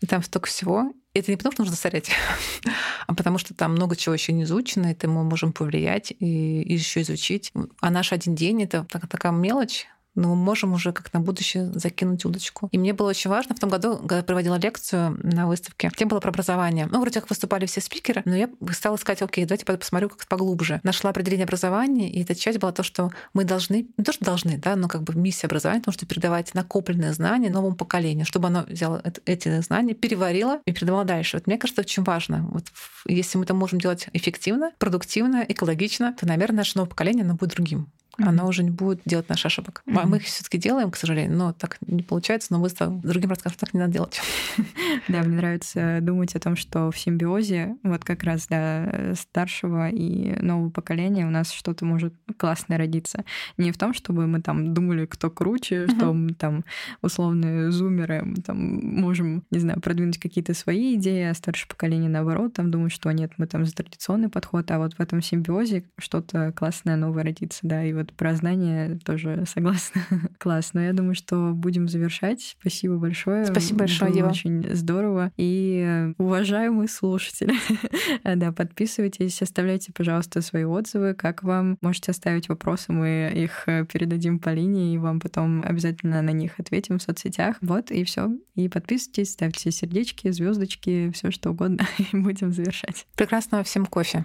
и там столько всего. И это не потому, что нужно засорять, [laughs] а потому что там много чего еще не изучено, и это мы можем повлиять и, и еще изучить. А наш один день это такая мелочь, но можем уже как на будущее закинуть удочку. И мне было очень важно в том году, когда я проводила лекцию на выставке, тема была про образование. Ну, вроде как выступали все спикеры, но я стала искать, окей, давайте посмотрю как поглубже. Нашла определение образования, и эта часть была то, что мы должны, не то, что должны, да, но как бы миссия образования, потому что передавать накопленные знания новому поколению, чтобы оно взяло эти знания, переварило и передавало дальше. Вот мне кажется, очень важно. Вот если мы это можем делать эффективно, продуктивно, экологично, то, наверное, наше новое поколение, оно будет другим mm-hmm. она уже не будет делать наши ошибок. Mm-hmm. Мы их все-таки делаем, к сожалению, но так не получается, но мы с другим расскажем, так не надо делать. [laughs] Да, мне нравится думать о том, что в симбиозе вот как раз для старшего и нового поколения у нас что-то может классное родиться. Не в том, чтобы мы там думали, кто круче, что мы там условные зумеры мы там можем, не знаю, продвинуть какие-то свои идеи, а старшее поколение наоборот там думает, что нет, мы там за традиционный подход, а вот в этом симбиозе что-то классное новое родится, да, и вот вот про знания тоже согласна. [laughs] Класс. Но я думаю, что будем завершать. Спасибо большое. Спасибо большое, Было Ева. Очень здорово. И уважаемые слушатели, [laughs] да, подписывайтесь, оставляйте, пожалуйста, свои отзывы. Как вам? Можете оставить вопросы, мы их э, передадим по линии, и вам потом обязательно на них ответим в соцсетях. Вот, и все. И подписывайтесь, ставьте сердечки, звездочки, все что угодно, [laughs] и будем завершать. Прекрасного всем кофе.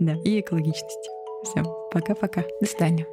Да, и экологичности. Все, пока-пока. До свидания.